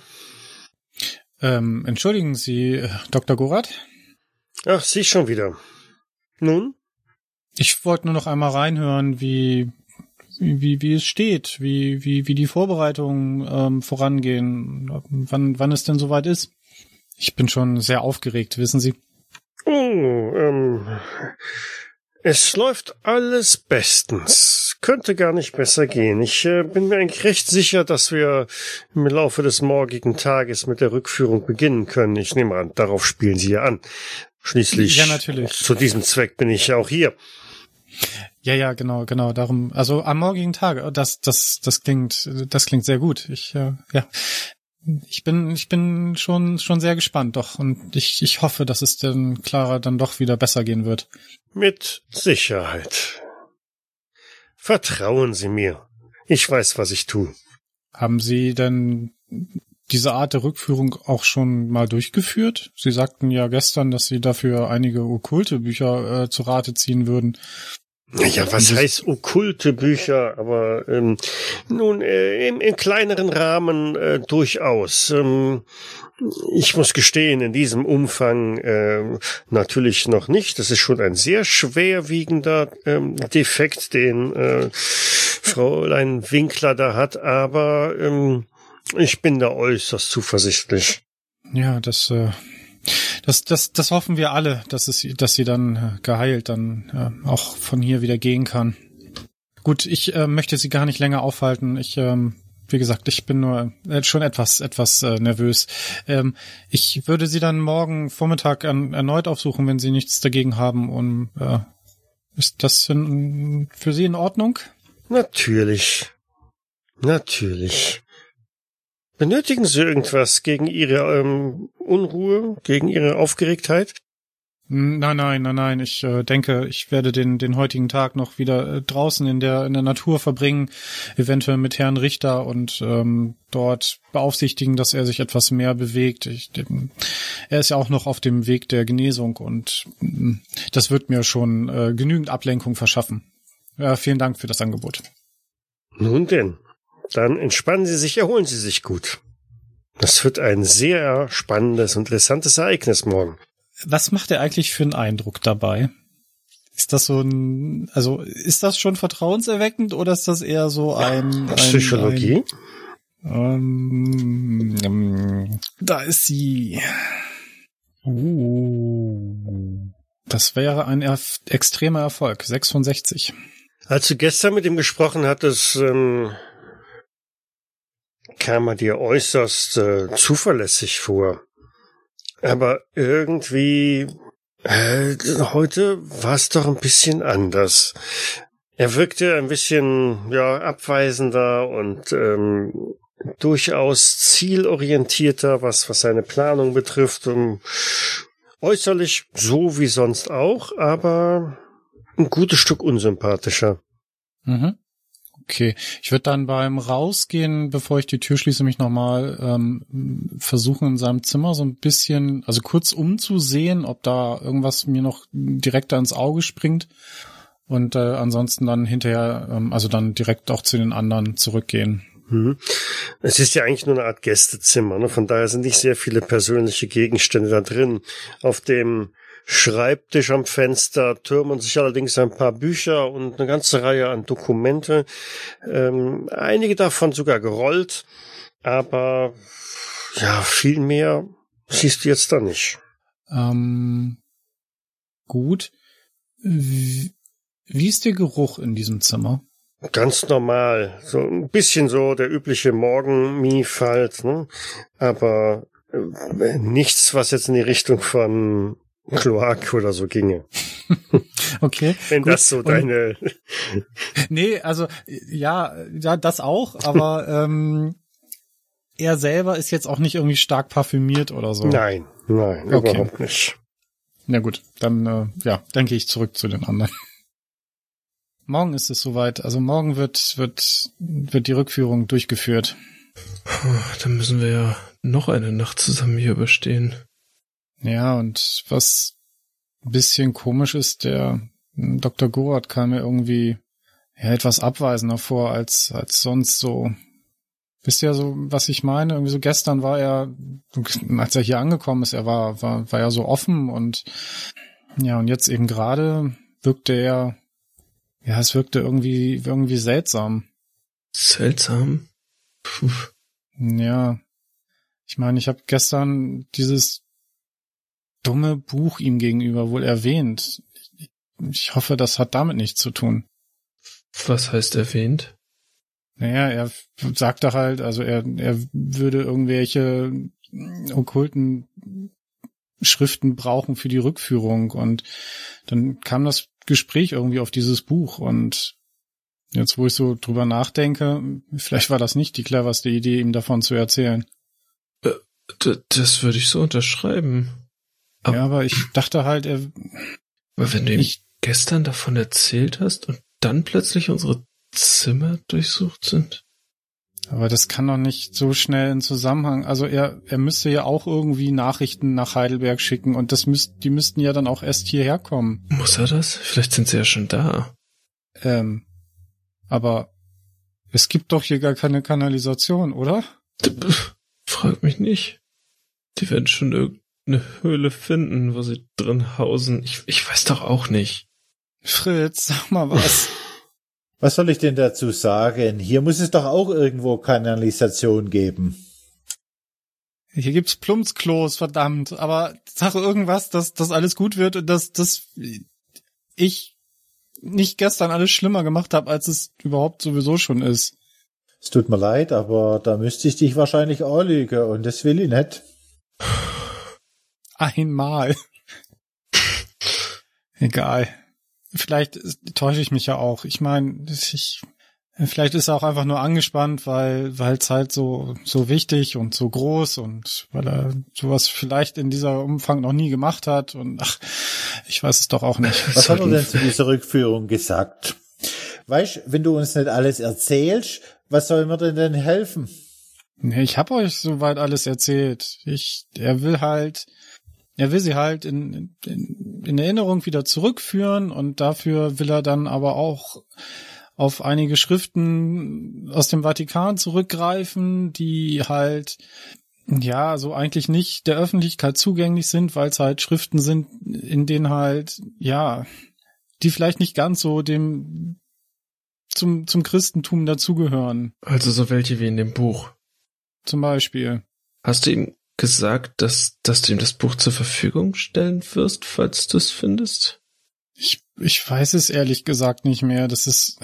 Ähm, entschuldigen Sie, Dr. Gorath? Ach, Sie schon wieder. Nun? Ich wollte nur noch einmal reinhören, wie, wie, wie es steht, wie, wie, wie die Vorbereitungen ähm, vorangehen, wann, wann es denn soweit ist. Ich bin schon sehr aufgeregt, wissen Sie. Oh, ähm, es läuft alles bestens. Könnte gar nicht besser gehen. Ich äh, bin mir eigentlich recht sicher, dass wir im Laufe des morgigen Tages mit der Rückführung beginnen können. Ich nehme an, darauf spielen Sie ja an. Schließlich ja, natürlich. zu diesem Zweck bin ich ja auch hier. Ja, ja, genau, genau. Darum, also am morgigen Tag, das, das, das klingt, das klingt sehr gut. Ich, äh, ja, ich bin, ich bin schon, schon sehr gespannt, doch. Und ich, ich hoffe, dass es denn Clara dann doch wieder besser gehen wird. Mit Sicherheit. Vertrauen Sie mir. Ich weiß, was ich tue. Haben Sie denn diese Art der Rückführung auch schon mal durchgeführt? Sie sagten ja gestern, dass Sie dafür einige okkulte Bücher äh, zu Rate ziehen würden. Ja, was heißt okkulte Bücher? Aber ähm, nun, äh, im, im kleineren Rahmen äh, durchaus. Ähm, ich muss gestehen, in diesem Umfang äh, natürlich noch nicht. Das ist schon ein sehr schwerwiegender ähm, Defekt, den äh, Fräulein Winkler da hat, aber ähm, ich bin da äußerst zuversichtlich. Ja, das äh, das, das, das hoffen wir alle, dass es, dass sie dann äh, geheilt dann äh, auch von hier wieder gehen kann. Gut, ich äh, möchte sie gar nicht länger aufhalten. Ich, ähm, wie gesagt, ich bin nur äh, schon etwas, etwas äh, nervös. Ähm, ich würde sie dann morgen Vormittag an, erneut aufsuchen, wenn sie nichts dagegen haben. Und äh, ist das in, für Sie in Ordnung? Natürlich. Natürlich. Benötigen Sie irgendwas gegen Ihre ähm, Unruhe, gegen Ihre Aufgeregtheit? Nein, nein, nein, nein. Ich äh, denke, ich werde den, den heutigen Tag noch wieder äh, draußen in der, in der Natur verbringen, eventuell mit Herrn Richter und ähm, dort beaufsichtigen, dass er sich etwas mehr bewegt. Ich, dem, er ist ja auch noch auf dem Weg der Genesung und mh, das wird mir schon äh, genügend Ablenkung verschaffen. Ja, vielen Dank für das Angebot. Nun denn, dann entspannen Sie sich, erholen Sie sich gut. Das wird ein sehr spannendes und interessantes Ereignis morgen. Was macht er eigentlich für einen Eindruck dabei? Ist das so ein, also ist das schon vertrauenserweckend oder ist das eher so ein, ein Psychologie? Ein, ähm, da ist sie. Uh, das wäre ein erf extremer Erfolg. 66. Als du gestern mit ihm gesprochen hattest, ähm, kam er dir äußerst äh, zuverlässig vor. Aber irgendwie äh, heute war es doch ein bisschen anders. Er wirkte ein bisschen ja abweisender und ähm, durchaus zielorientierter, was was seine Planung betrifft. Und äußerlich so wie sonst auch, aber ein gutes Stück unsympathischer. Mhm. Okay, ich würde dann beim Rausgehen, bevor ich die Tür schließe, mich nochmal ähm, versuchen in seinem Zimmer so ein bisschen, also kurz umzusehen, ob da irgendwas mir noch direkt ins Auge springt und äh, ansonsten dann hinterher, ähm, also dann direkt auch zu den anderen zurückgehen. Mhm. Es ist ja eigentlich nur eine Art Gästezimmer, ne? von daher sind nicht sehr viele persönliche Gegenstände da drin. Auf dem Schreibtisch am Fenster türmen sich allerdings ein paar Bücher und eine ganze Reihe an Dokumente, ähm, einige davon sogar gerollt, aber ja, viel mehr siehst du jetzt da nicht. Ähm, gut. Wie, wie ist der Geruch in diesem Zimmer? Ganz normal, so ein bisschen so der übliche Morgenmief halt, ne? aber äh, nichts, was jetzt in die Richtung von Kloak oder so ginge. okay. Wenn gut. das so deine. nee, also ja, ja, das auch, aber ähm, er selber ist jetzt auch nicht irgendwie stark parfümiert oder so. Nein, nein, Okay. überhaupt nicht. Na gut, dann äh, ja, dann gehe ich zurück zu den anderen. Morgen ist es soweit. Also morgen wird wird wird die Rückführung durchgeführt. Dann müssen wir ja noch eine Nacht zusammen hier überstehen. Ja, und was ein bisschen komisch ist, der hm, Dr. Gorat kam mir irgendwie ja, etwas abweisender vor als, als sonst so. Wisst ihr so, was ich meine? Irgendwie so gestern war er, als er hier angekommen ist, er war, war, war ja so offen und ja, und jetzt eben gerade wirkte er, ja, es wirkte irgendwie, irgendwie seltsam. Seltsam. Puh. Ja. Ich meine, ich habe gestern dieses dumme Buch ihm gegenüber wohl erwähnt. Ich hoffe, das hat damit nichts zu tun. Was heißt erwähnt? Naja, er sagte halt, also er, er würde irgendwelche okkulten Schriften brauchen für die Rückführung und dann kam das Gespräch irgendwie auf dieses Buch und jetzt, wo ich so drüber nachdenke, vielleicht war das nicht die cleverste Idee, ihm davon zu erzählen. D das würde ich so unterschreiben. Aber- ja, aber ich dachte halt, er, Aber wenn du Ich- gestern davon erzählt hast und dann plötzlich unsere Zimmer durchsucht sind? Aber das kann doch nicht so schnell in Zusammenhang. Also er, er müsste ja auch irgendwie Nachrichten nach Heidelberg schicken und das müsst, die müssten ja dann auch erst hierher kommen. Muss er das? Vielleicht sind sie ja schon da. Ähm, aber es gibt doch hier gar keine Kanalisation, oder? Frag mich nicht. Die werden schon irgendeine Höhle finden, wo sie drin hausen. Ich, ich weiß doch auch nicht. Fritz, sag mal was. Was soll ich denn dazu sagen? Hier muss es doch auch irgendwo Kanalisation geben. Hier gibt's Plumpsklos, verdammt. Aber sag irgendwas, dass das alles gut wird und dass, dass ich nicht gestern alles schlimmer gemacht habe, als es überhaupt sowieso schon ist. Es tut mir leid, aber da müsste ich dich wahrscheinlich auch lügen und das will ich nicht. Einmal. Egal. Vielleicht täusche ich mich ja auch. Ich meine, ich, Vielleicht ist er auch einfach nur angespannt, weil weil es halt so so wichtig und so groß und weil er sowas vielleicht in dieser Umfang noch nie gemacht hat und ach, ich weiß es doch auch nicht. Was hat er denn zu dieser Rückführung gesagt? Weißt, wenn du uns nicht alles erzählst, was soll mir denn denn helfen? Nee, ich habe euch soweit alles erzählt. Ich, er will halt, er will sie halt in, in, in Erinnerung wieder zurückführen und dafür will er dann aber auch auf einige Schriften aus dem Vatikan zurückgreifen, die halt ja, so eigentlich nicht der Öffentlichkeit zugänglich sind, weil es halt Schriften sind, in denen halt, ja, die vielleicht nicht ganz so dem zum, zum Christentum dazugehören. Also so welche wie in dem Buch. Zum Beispiel. Hast du ihm gesagt, dass, dass du ihm das Buch zur Verfügung stellen wirst, falls du es findest? Ich, ich weiß es ehrlich gesagt nicht mehr. Das ist,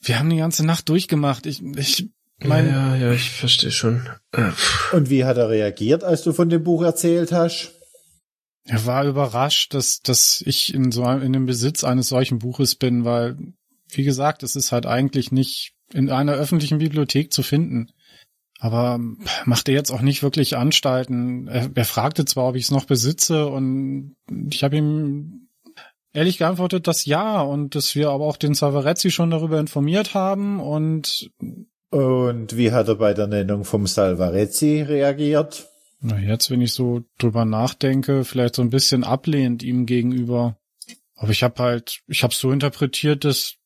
wir haben die ganze Nacht durchgemacht. Ich, ich meine. Ja, ja, ich verstehe schon. Äh, Und wie hat er reagiert, als du von dem Buch erzählt hast? Er war überrascht, dass, dass ich in so einem, in dem Besitz eines solchen Buches bin, weil, wie gesagt, es ist halt eigentlich nicht in einer öffentlichen Bibliothek zu finden. Aber machte jetzt auch nicht wirklich Anstalten. Er, er fragte zwar, ob ich es noch besitze, und ich habe ihm ehrlich geantwortet, dass ja, und dass wir aber auch den Savarezzi schon darüber informiert haben und Und wie hat er bei der Nennung vom Salvarezzi reagiert? na jetzt, wenn ich so drüber nachdenke, vielleicht so ein bisschen ablehnend ihm gegenüber. Aber ich habe halt, ich habe so interpretiert, dass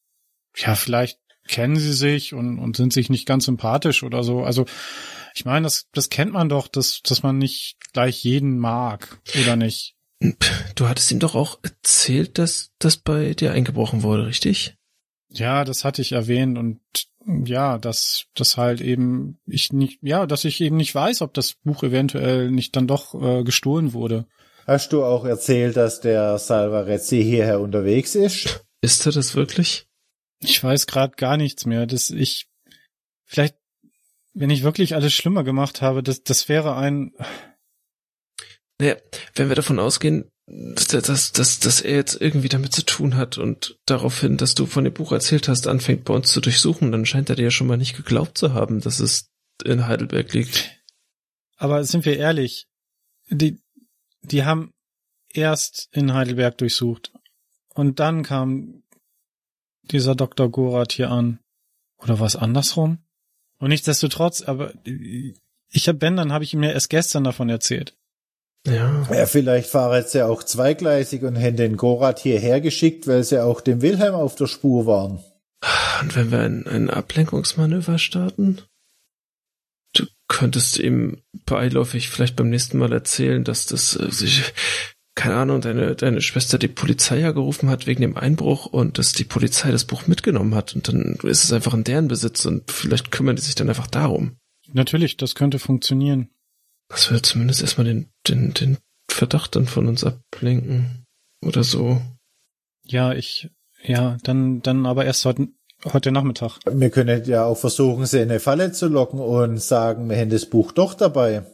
ja vielleicht kennen sie sich und, und sind sich nicht ganz sympathisch oder so. Also ich meine, das, das kennt man doch, dass, dass man nicht gleich jeden mag, oder nicht? Du hattest ihm doch auch erzählt, dass das bei dir eingebrochen wurde, richtig? Ja, das hatte ich erwähnt und ja, dass das halt eben ich nicht, ja, dass ich eben nicht weiß, ob das Buch eventuell nicht dann doch äh, gestohlen wurde. Hast du auch erzählt, dass der Salvarezzi hierher unterwegs ist? Ist er das wirklich? Ich weiß gerade gar nichts mehr. Das ich vielleicht, wenn ich wirklich alles schlimmer gemacht habe, das das wäre ein Naja, wenn wir davon ausgehen, dass, dass, dass, dass er jetzt irgendwie damit zu tun hat und daraufhin, dass du von dem Buch erzählt hast, anfängt bei uns zu durchsuchen, dann scheint er dir ja schon mal nicht geglaubt zu haben, dass es in Heidelberg liegt. Aber sind wir ehrlich, die, die haben erst in Heidelberg durchsucht. Und dann kam dieser Dr. Gorath hier an. Oder was andersrum? Und nichtsdestotrotz, aber ich hab Ben, dann habe ich ihm ja erst gestern davon erzählt. Ja. Ja, vielleicht fahren sie auch zweigleisig und hätten den Gorat hierher geschickt, weil sie auch dem Wilhelm auf der Spur waren. Und wenn wir ein, ein Ablenkungsmanöver starten? Du könntest ihm beiläufig vielleicht beim nächsten Mal erzählen, dass das äh, sich, keine Ahnung, deine, deine Schwester die Polizei ja gerufen hat wegen dem Einbruch und dass die Polizei das Buch mitgenommen hat und dann ist es einfach in deren Besitz und vielleicht kümmern die sich dann einfach darum. Natürlich, das könnte funktionieren. Das würde zumindest erstmal den, den, den Verdacht dann von uns ablenken. Oder so. Ja, ich, ja, dann, dann aber erst heute, heute Nachmittag. Wir können ja auch versuchen, sie in eine Falle zu locken und sagen, wir haben das Buch doch dabei.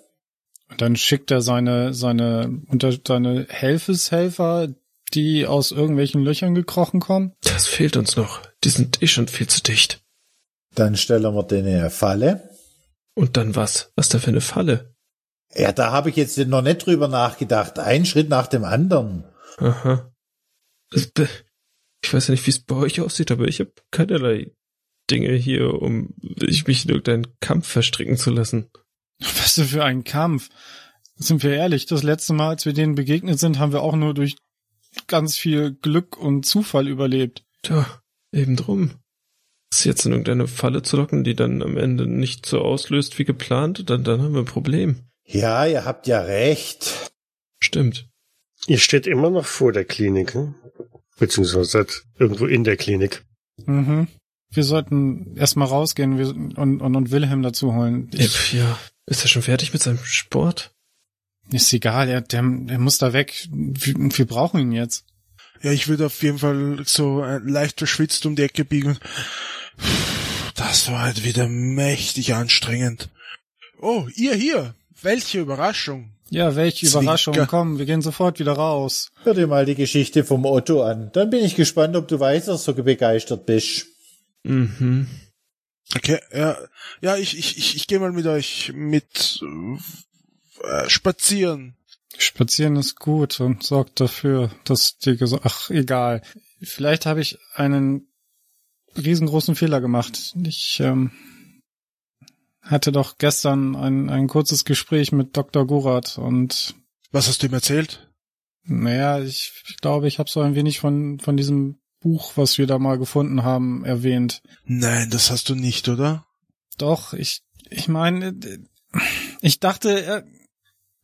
Und dann schickt er seine, seine, unter, seine Helfeshelfer, die aus irgendwelchen Löchern gekrochen kommen. Das fehlt uns noch. Die sind eh schon viel zu dicht. Dann stellen wir denen eine Falle. Und dann was? Was da für eine Falle? Ja, da habe ich jetzt noch nicht drüber nachgedacht. Ein Schritt nach dem anderen. Aha. Ich weiß ja nicht, wie es bei euch aussieht, aber ich habe keinerlei Dinge hier, um ich mich in irgendeinen Kampf verstricken zu lassen. Was denn für ein Kampf? Sind wir ehrlich, das letzte Mal, als wir denen begegnet sind, haben wir auch nur durch ganz viel Glück und Zufall überlebt. Tja, eben drum. Das jetzt in irgendeine Falle zu locken, die dann am Ende nicht so auslöst wie geplant, dann, dann haben wir ein Problem. Ja, ihr habt ja recht. Stimmt. Ihr steht immer noch vor der Klinik, hm? beziehungsweise seid irgendwo in der Klinik. Mhm. Wir sollten erstmal rausgehen und, und, und Wilhelm dazu holen. Ich, ja. Ist er schon fertig mit seinem Sport? ist egal, er, der, der muss da weg. Wir, wir brauchen ihn jetzt. Ja, ich würde auf jeden Fall so leicht verschwitzt um die Ecke biegen. Das war halt wieder mächtig anstrengend. Oh, ihr hier. Welche Überraschung. Ja, welche Zwinker. Überraschung. Komm, wir gehen sofort wieder raus. Hör dir mal die Geschichte vom Otto an. Dann bin ich gespannt, ob du weiter so begeistert bist. Mhm. Okay, ja, ja, ich, ich, ich, ich gehe mal mit euch mit äh, spazieren. Spazieren ist gut und sorgt dafür, dass die Ges Ach, egal. Vielleicht habe ich einen riesengroßen Fehler gemacht. Ich ähm, hatte doch gestern ein, ein kurzes Gespräch mit Dr. Gorath und Was hast du ihm erzählt? naja, ich, ich glaube, ich habe so ein wenig von, von diesem Buch, was wir da mal gefunden haben, erwähnt. Nein, das hast du nicht, oder? Doch, ich, ich meine, ich dachte, er,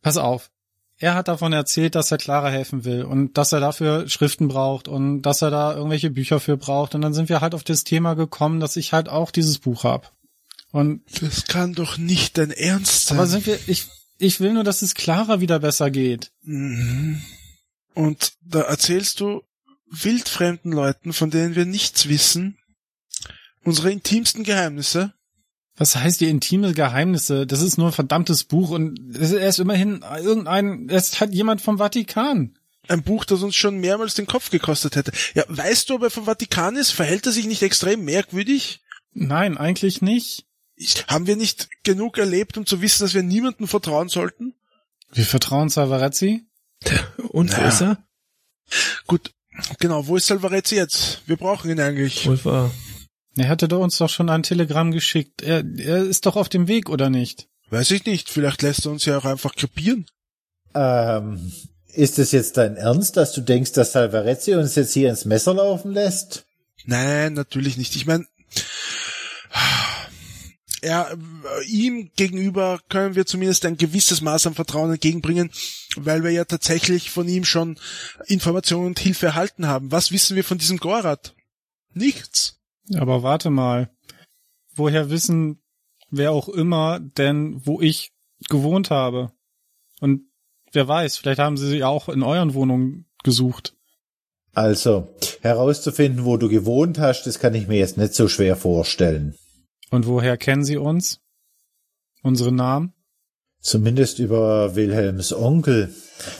pass auf. Er hat davon erzählt, dass er Clara helfen will und dass er dafür Schriften braucht und dass er da irgendwelche Bücher für braucht. Und dann sind wir halt auf das Thema gekommen, dass ich halt auch dieses Buch hab. Und Das kann doch nicht dein Ernst sein. aber sind wir, ich, ich will nur, dass es Clara wieder besser geht. Mhm. Und da erzählst du wildfremden Leuten, von denen wir nichts wissen, unsere intimsten Geheimnisse. Was heißt die intime Geheimnisse? Das ist nur ein verdammtes Buch und es ist- er ist immerhin irgendein, er ist halt jemand vom Vatikan. Ein Buch, das uns schon mehrmals den Kopf gekostet hätte. Ja, weißt du, ob er vom Vatikan ist? Verhält er sich nicht extrem merkwürdig? Nein, eigentlich nicht. Ich, haben wir nicht genug erlebt, um zu wissen, dass wir niemandem vertrauen sollten? Wir vertrauen Salvarezzi? Und wo Ja. ist er? Gut, genau, wo ist Salvarezzi jetzt? Wir brauchen ihn eigentlich. Wohl wahr. Er hatte doch uns doch schon ein Telegramm geschickt. Er, er ist doch auf dem Weg, oder nicht? Weiß ich nicht, vielleicht lässt er uns ja auch einfach krepieren. Ähm, ist es jetzt dein Ernst, dass du denkst, dass Salvarezzi uns jetzt hier ins Messer laufen lässt? Nein, natürlich nicht. Ich meine, er, äh, ihm gegenüber können wir zumindest ein gewisses Maß an Vertrauen entgegenbringen, weil wir ja tatsächlich von ihm schon Informationen und Hilfe erhalten haben. Was wissen wir von diesem Gorat? Nichts. Aber warte mal. Woher wissen wer auch immer denn, wo ich gewohnt habe? Und wer weiß, vielleicht haben sie sie auch in euren Wohnungen gesucht. Also, herauszufinden, wo du gewohnt hast, das kann ich mir jetzt nicht so schwer vorstellen. Und woher kennen sie uns? Unsere Namen? Zumindest über Wilhelms Onkel.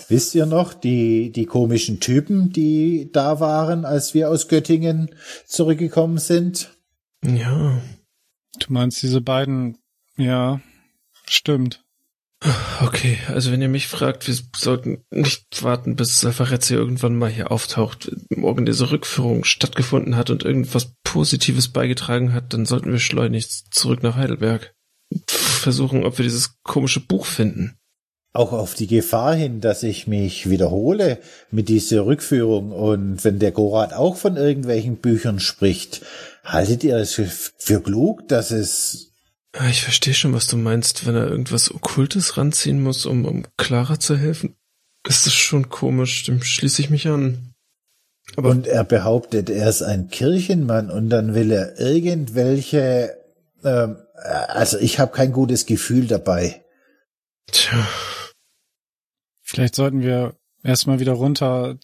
Wisst ihr noch, die, die komischen Typen, die da waren, als wir aus Göttingen zurückgekommen sind? Ja. Du meinst diese beiden? Ja, stimmt. Okay, also wenn ihr mich fragt, wir sollten nicht warten, bis Salvarezzi irgendwann mal hier auftaucht, morgen diese Rückführung stattgefunden hat und irgendwas Positives beigetragen hat, dann sollten wir schleunigst zurück nach Heidelberg. Versuchen, ob wir dieses komische Buch finden. Auch auf die Gefahr hin, dass ich mich wiederhole mit dieser Rückführung und wenn der Gorat auch von irgendwelchen Büchern spricht, haltet ihr es für klug, dass es Ich verstehe schon, was du meinst, wenn er irgendwas Okkultes ranziehen muss, um, um Clara zu helfen. Ist das schon komisch, dem schließe ich mich an. Aber und er behauptet, er ist ein Kirchenmann und dann will er irgendwelche, ähm, also ich habe kein gutes Gefühl dabei. tja, Vielleicht sollten wir erstmal wieder runter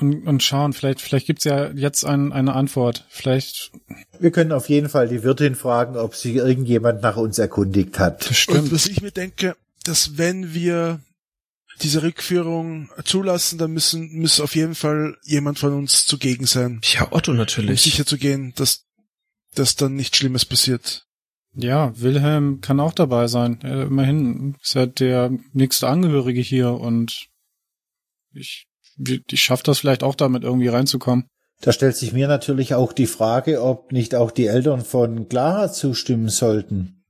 und, und schauen. Vielleicht, vielleicht gibt's ja jetzt ein, eine Antwort. Vielleicht Wir können auf jeden Fall die Wirtin fragen, ob sich irgendjemand nach uns erkundigt hat. Und bestimmt. was ich mir denke, dass wenn wir diese Rückführung zulassen, dann müssen, muss auf jeden Fall jemand von uns zugegen sein, ja, Otto um natürlich. sicher zu gehen, dass, dass dann nichts Schlimmes passiert. Ja, Wilhelm kann auch dabei sein. Er, immerhin ist er der nächste Angehörige hier und ich, ich schaff das vielleicht auch damit irgendwie reinzukommen. Da stellt sich mir natürlich auch die Frage, ob nicht auch die Eltern von Clara zustimmen sollten.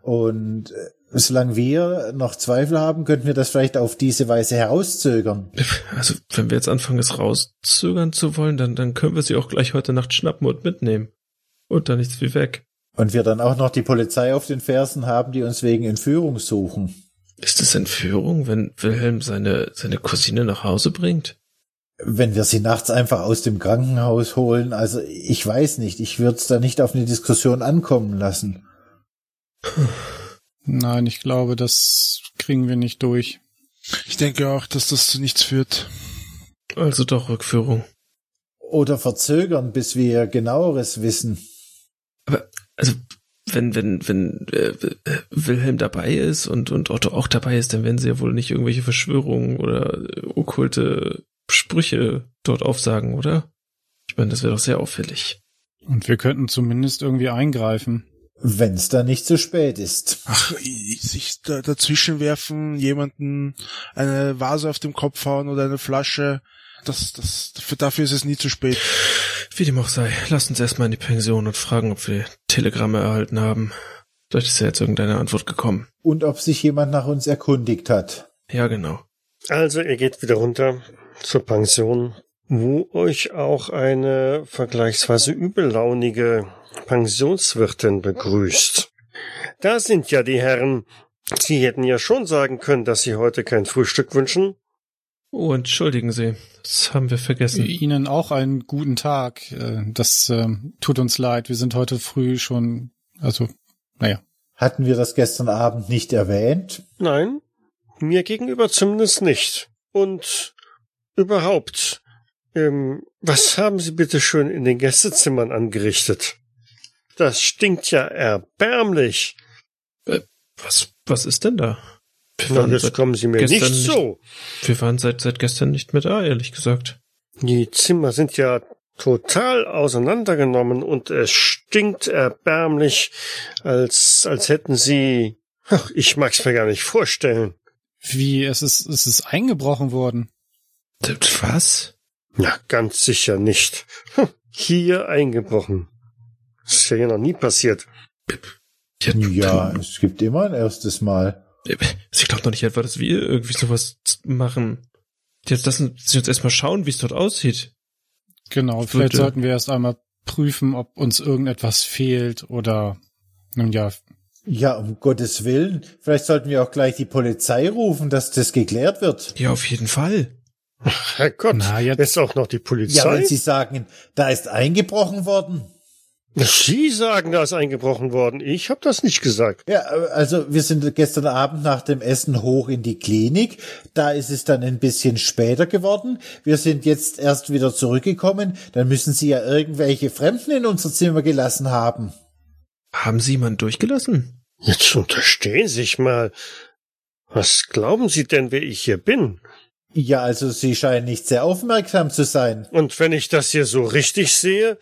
Und äh, solange wir noch Zweifel haben, könnten wir das vielleicht auf diese Weise herauszögern. Also, wenn wir jetzt anfangen, es rauszögern zu wollen, dann, dann können wir sie auch gleich heute Nacht schnappen und mitnehmen. Und dann nichts wie weg. Und wir dann auch noch die Polizei auf den Fersen haben, die uns wegen Entführung suchen. Ist es Entführung, wenn Wilhelm seine, seine Cousine nach Hause bringt? Wenn wir sie nachts einfach aus dem Krankenhaus holen, also ich weiß nicht, ich würde es da nicht auf eine Diskussion ankommen lassen. Nein, ich glaube, das kriegen wir nicht durch. Ich denke auch, dass das zu nichts führt. Also doch Rückführung. Oder verzögern, bis wir genaueres wissen. Aber, also, wenn, wenn, wenn äh, äh, Wilhelm dabei ist und, und Otto auch dabei ist, dann werden sie ja wohl nicht irgendwelche Verschwörungen oder äh, okkulte Sprüche dort aufsagen, oder? Ich meine, das wäre doch sehr auffällig. Und wir könnten zumindest irgendwie eingreifen. Wenn's dann nicht zu spät ist. Ach, sich da, dazwischen werfen, jemanden eine Vase auf dem Kopf hauen oder eine Flasche, das, das, für, dafür ist es nie zu spät. Wie dem auch sei, lass uns erstmal in die Pension und fragen, ob wir Telegramme erhalten haben. Vielleicht ist ja jetzt irgendeine Antwort gekommen. Und ob sich jemand nach uns erkundigt hat. Ja, genau. Also, ihr geht wieder runter zur Pension, wo euch auch eine vergleichsweise übellaunige Pensionswirtin begrüßt. Da sind ja die Herren. Sie hätten ja schon sagen können, dass Sie heute kein Frühstück wünschen. Oh, entschuldigen Sie. Das haben wir vergessen. Ihnen auch einen guten Tag. Äh, Das äh, tut uns leid. Wir sind heute früh schon, also, naja. Hatten wir das gestern Abend nicht erwähnt? Nein, mir gegenüber zumindest nicht. Und überhaupt, ähm, was haben Sie bitte schön in den Gästezimmern angerichtet? Das stinkt ja erbärmlich. Was, was ist denn da? Wir waren jetzt seit kommen Sie mir gestern nicht so. Wir waren seit, seit gestern nicht mehr da, ehrlich gesagt. Die Zimmer sind ja total auseinandergenommen und es stinkt erbärmlich, als, als hätten Sie, ach, ich mag's mir gar nicht vorstellen. Wie, es ist, es ist eingebrochen worden. Was? Na, ganz sicher nicht. Hm, Hier eingebrochen. Das ist ja hier noch nie passiert. Ja, es gibt immer ein erstes Mal. Ich glaube doch nicht etwa, dass wir irgendwie sowas machen. Jetzt lassen Sie uns erstmal schauen, wie es dort aussieht. Genau, Ich vielleicht sollten wir erst einmal prüfen, ob uns irgendetwas fehlt oder, nun ja, Ja, um Gottes Willen. Vielleicht sollten wir auch gleich die Polizei rufen, dass das geklärt wird. Ja, auf jeden Fall. Herrgott, Na, jetzt- jetzt auch noch die Ja, Polizei. wenn Sie sagen, da ist eingebrochen worden. Sie sagen, da ist eingebrochen worden. Ich habe das nicht gesagt. Ja, also wir sind gestern Abend nach dem Essen hoch in die Klinik. Da ist es dann ein bisschen später geworden. Wir sind jetzt erst wieder zurückgekommen. Dann müssen Sie ja irgendwelche Fremden in unser Zimmer gelassen haben. Haben Sie jemanden durchgelassen? Jetzt unterstehen Sie sich mal. Was glauben Sie denn, wer ich hier bin? Ja, also Sie scheinen nicht sehr aufmerksam zu sein. Und wenn ich das hier so richtig sehe,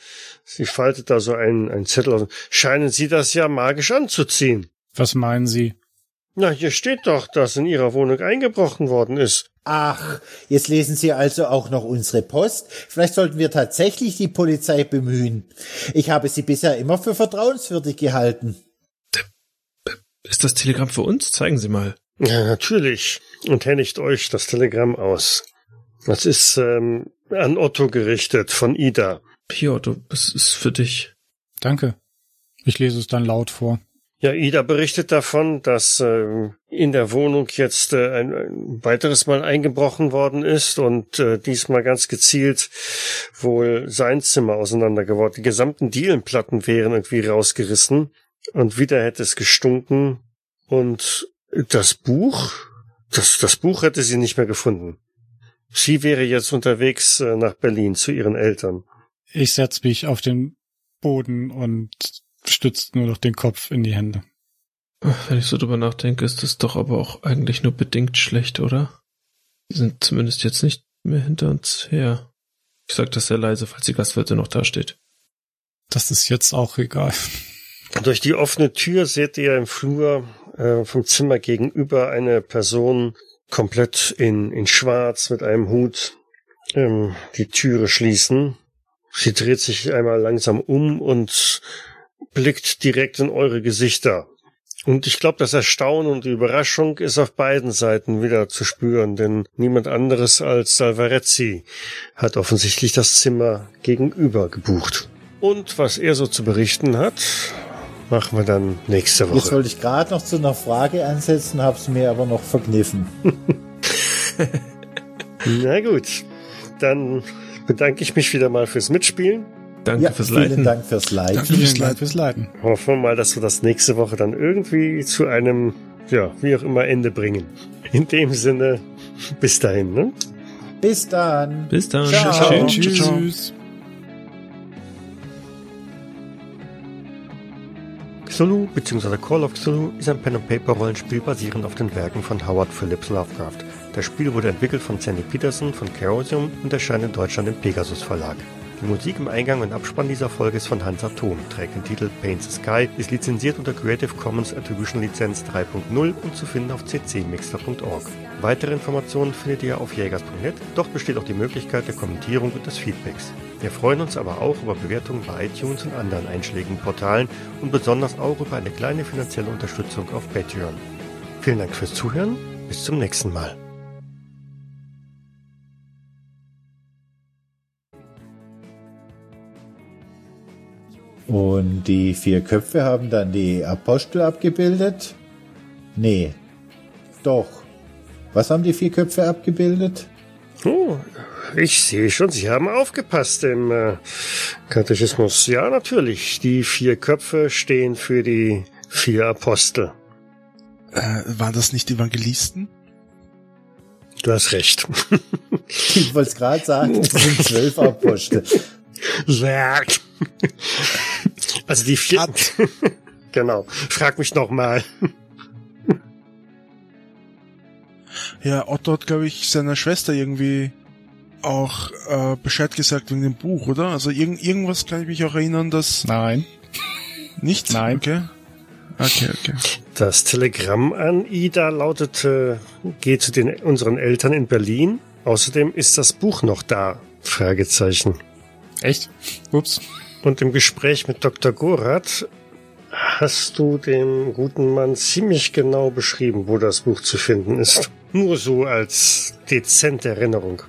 sie faltet da so einen, einen Zettel aus, scheinen Sie das ja magisch anzuziehen. was meinen Sie? Na, hier steht doch, dass in Ihrer Wohnung eingebrochen worden ist. Ach, jetzt lesen Sie also auch noch unsere Post. Vielleicht sollten wir tatsächlich die Polizei bemühen. Ich habe sie bisher immer für vertrauenswürdig gehalten. Ist das Telegramm für uns? Zeigen Sie mal. Ja, natürlich. Und händigt euch das Telegramm aus. Das ist ähm, an Otto gerichtet von Ida. Hier, Otto, das ist für dich. Danke. Ich lese es dann laut vor. Ja, Ida berichtet davon, dass ähm, in der Wohnung jetzt äh, ein, ein weiteres Mal eingebrochen worden ist und äh, diesmal ganz gezielt wohl sein Zimmer auseinander geworden. Die gesamten Dielenplatten wären irgendwie rausgerissen und wieder hätte es gestunken und das Buch, das, das Buch hätte sie nicht mehr gefunden. Sie wäre jetzt unterwegs äh, nach Berlin zu ihren Eltern. Ich setz mich auf den Boden und stützt nur noch den Kopf in die Hände. Wenn ich so drüber nachdenke, ist das doch aber auch eigentlich nur bedingt schlecht, oder? Die sind zumindest jetzt nicht mehr hinter uns her. Ich sag das sehr leise, falls die Gastwirtin noch dasteht. Das ist jetzt auch egal. Durch die offene Tür seht ihr im Flur äh, vom Zimmer gegenüber eine Person komplett in, in Schwarz mit einem Hut ähm, die Türe schließen. Sie dreht sich einmal langsam um und blickt direkt in eure Gesichter. Und ich glaube, das Erstaunen und die Überraschung ist auf beiden Seiten wieder zu spüren, denn niemand anderes als Salvarezzi hat offensichtlich das Zimmer gegenüber gebucht. Und was er so zu berichten hat, machen wir dann nächste Jetzt Woche. wollte ich gerade noch zu einer Frage ansetzen, hab's mir aber noch verkniffen. Na gut, dann bedanke ich mich wieder mal fürs Mitspielen. Danke ja, fürs vielen Leiten. Dank fürs Leiten. Danke. Vielen fürs Dank Leiten. fürs Leiten. Hoffen wir mal, dass wir das nächste Woche dann irgendwie zu einem, ja, wie auch immer, Ende bringen. In dem Sinne, bis dahin, ne? Bis dann. Bis dann. Ciao. Tschüss. Ciao, ciao. Tschüss. Cthulhu bzw. Call of Cthulhu ist ein Pen-and-Paper-Rollenspiel basierend auf den Werken von Howard Phillips Lovecraft. Das Spiel wurde entwickelt von Sandy Peterson von Chaosium und erscheint in Deutschland im Pegasus Verlag. Die Musik im Eingang und Abspann dieser Folge ist von Hans Atom, trägt den Titel Paint the Sky, ist lizenziert unter Creative Commons Attribution Lizenz 3.0 und zu finden auf ccmixter.org. Weitere Informationen findet ihr auf jägers.net, dort besteht auch die Möglichkeit der Kommentierung und des Feedbacks. Wir freuen uns aber auch über Bewertungen bei iTunes und anderen einschlägigen Portalen und besonders auch über eine kleine finanzielle Unterstützung auf Patreon. Vielen Dank fürs Zuhören, bis zum nächsten Mal. Und die vier Köpfe haben dann die Apostel abgebildet? Nee. Doch. Was haben die vier Köpfe abgebildet? Oh, ich sehe schon, Sie haben aufgepasst im äh, Katechismus. Ja, natürlich. Die vier Köpfe stehen für die vier Apostel. Äh, waren das nicht Evangelisten? Du hast recht. Ich wollte es gerade sagen, das sind zwölf Apostel. Also die vier. genau. Frag mich noch Ja, Otto hat, glaube ich, seiner Schwester irgendwie auch äh, Bescheid gesagt wegen dem Buch, oder? Also irgend, irgendwas kann ich mich auch erinnern, dass... Nein. Nicht? Nein. Okay. Okay, okay. Das Telegramm an Ida lautete, geh zu den, unseren Eltern in Berlin. Außerdem ist das Buch noch da. Fragezeichen. Echt? Ups. Und im Gespräch mit Dr. Gorath hast du dem guten Mann ziemlich genau beschrieben, wo das Buch zu finden ist. Nur so als dezente Erinnerung.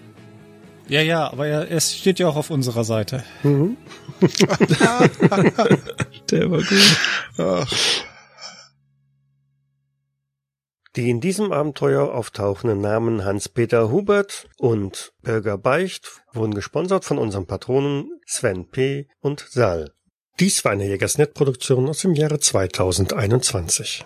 Ja, ja, aber er, es steht ja auch auf unserer Seite. Mhm. Der war gut. Ach, Die in diesem Abenteuer auftauchenden Namen Hans-Peter Hubert und Bürger Beicht wurden gesponsert von unseren Patronen Sven P. und Sal. Dies war eine Jägersnet-Produktion aus dem Jahre 2021.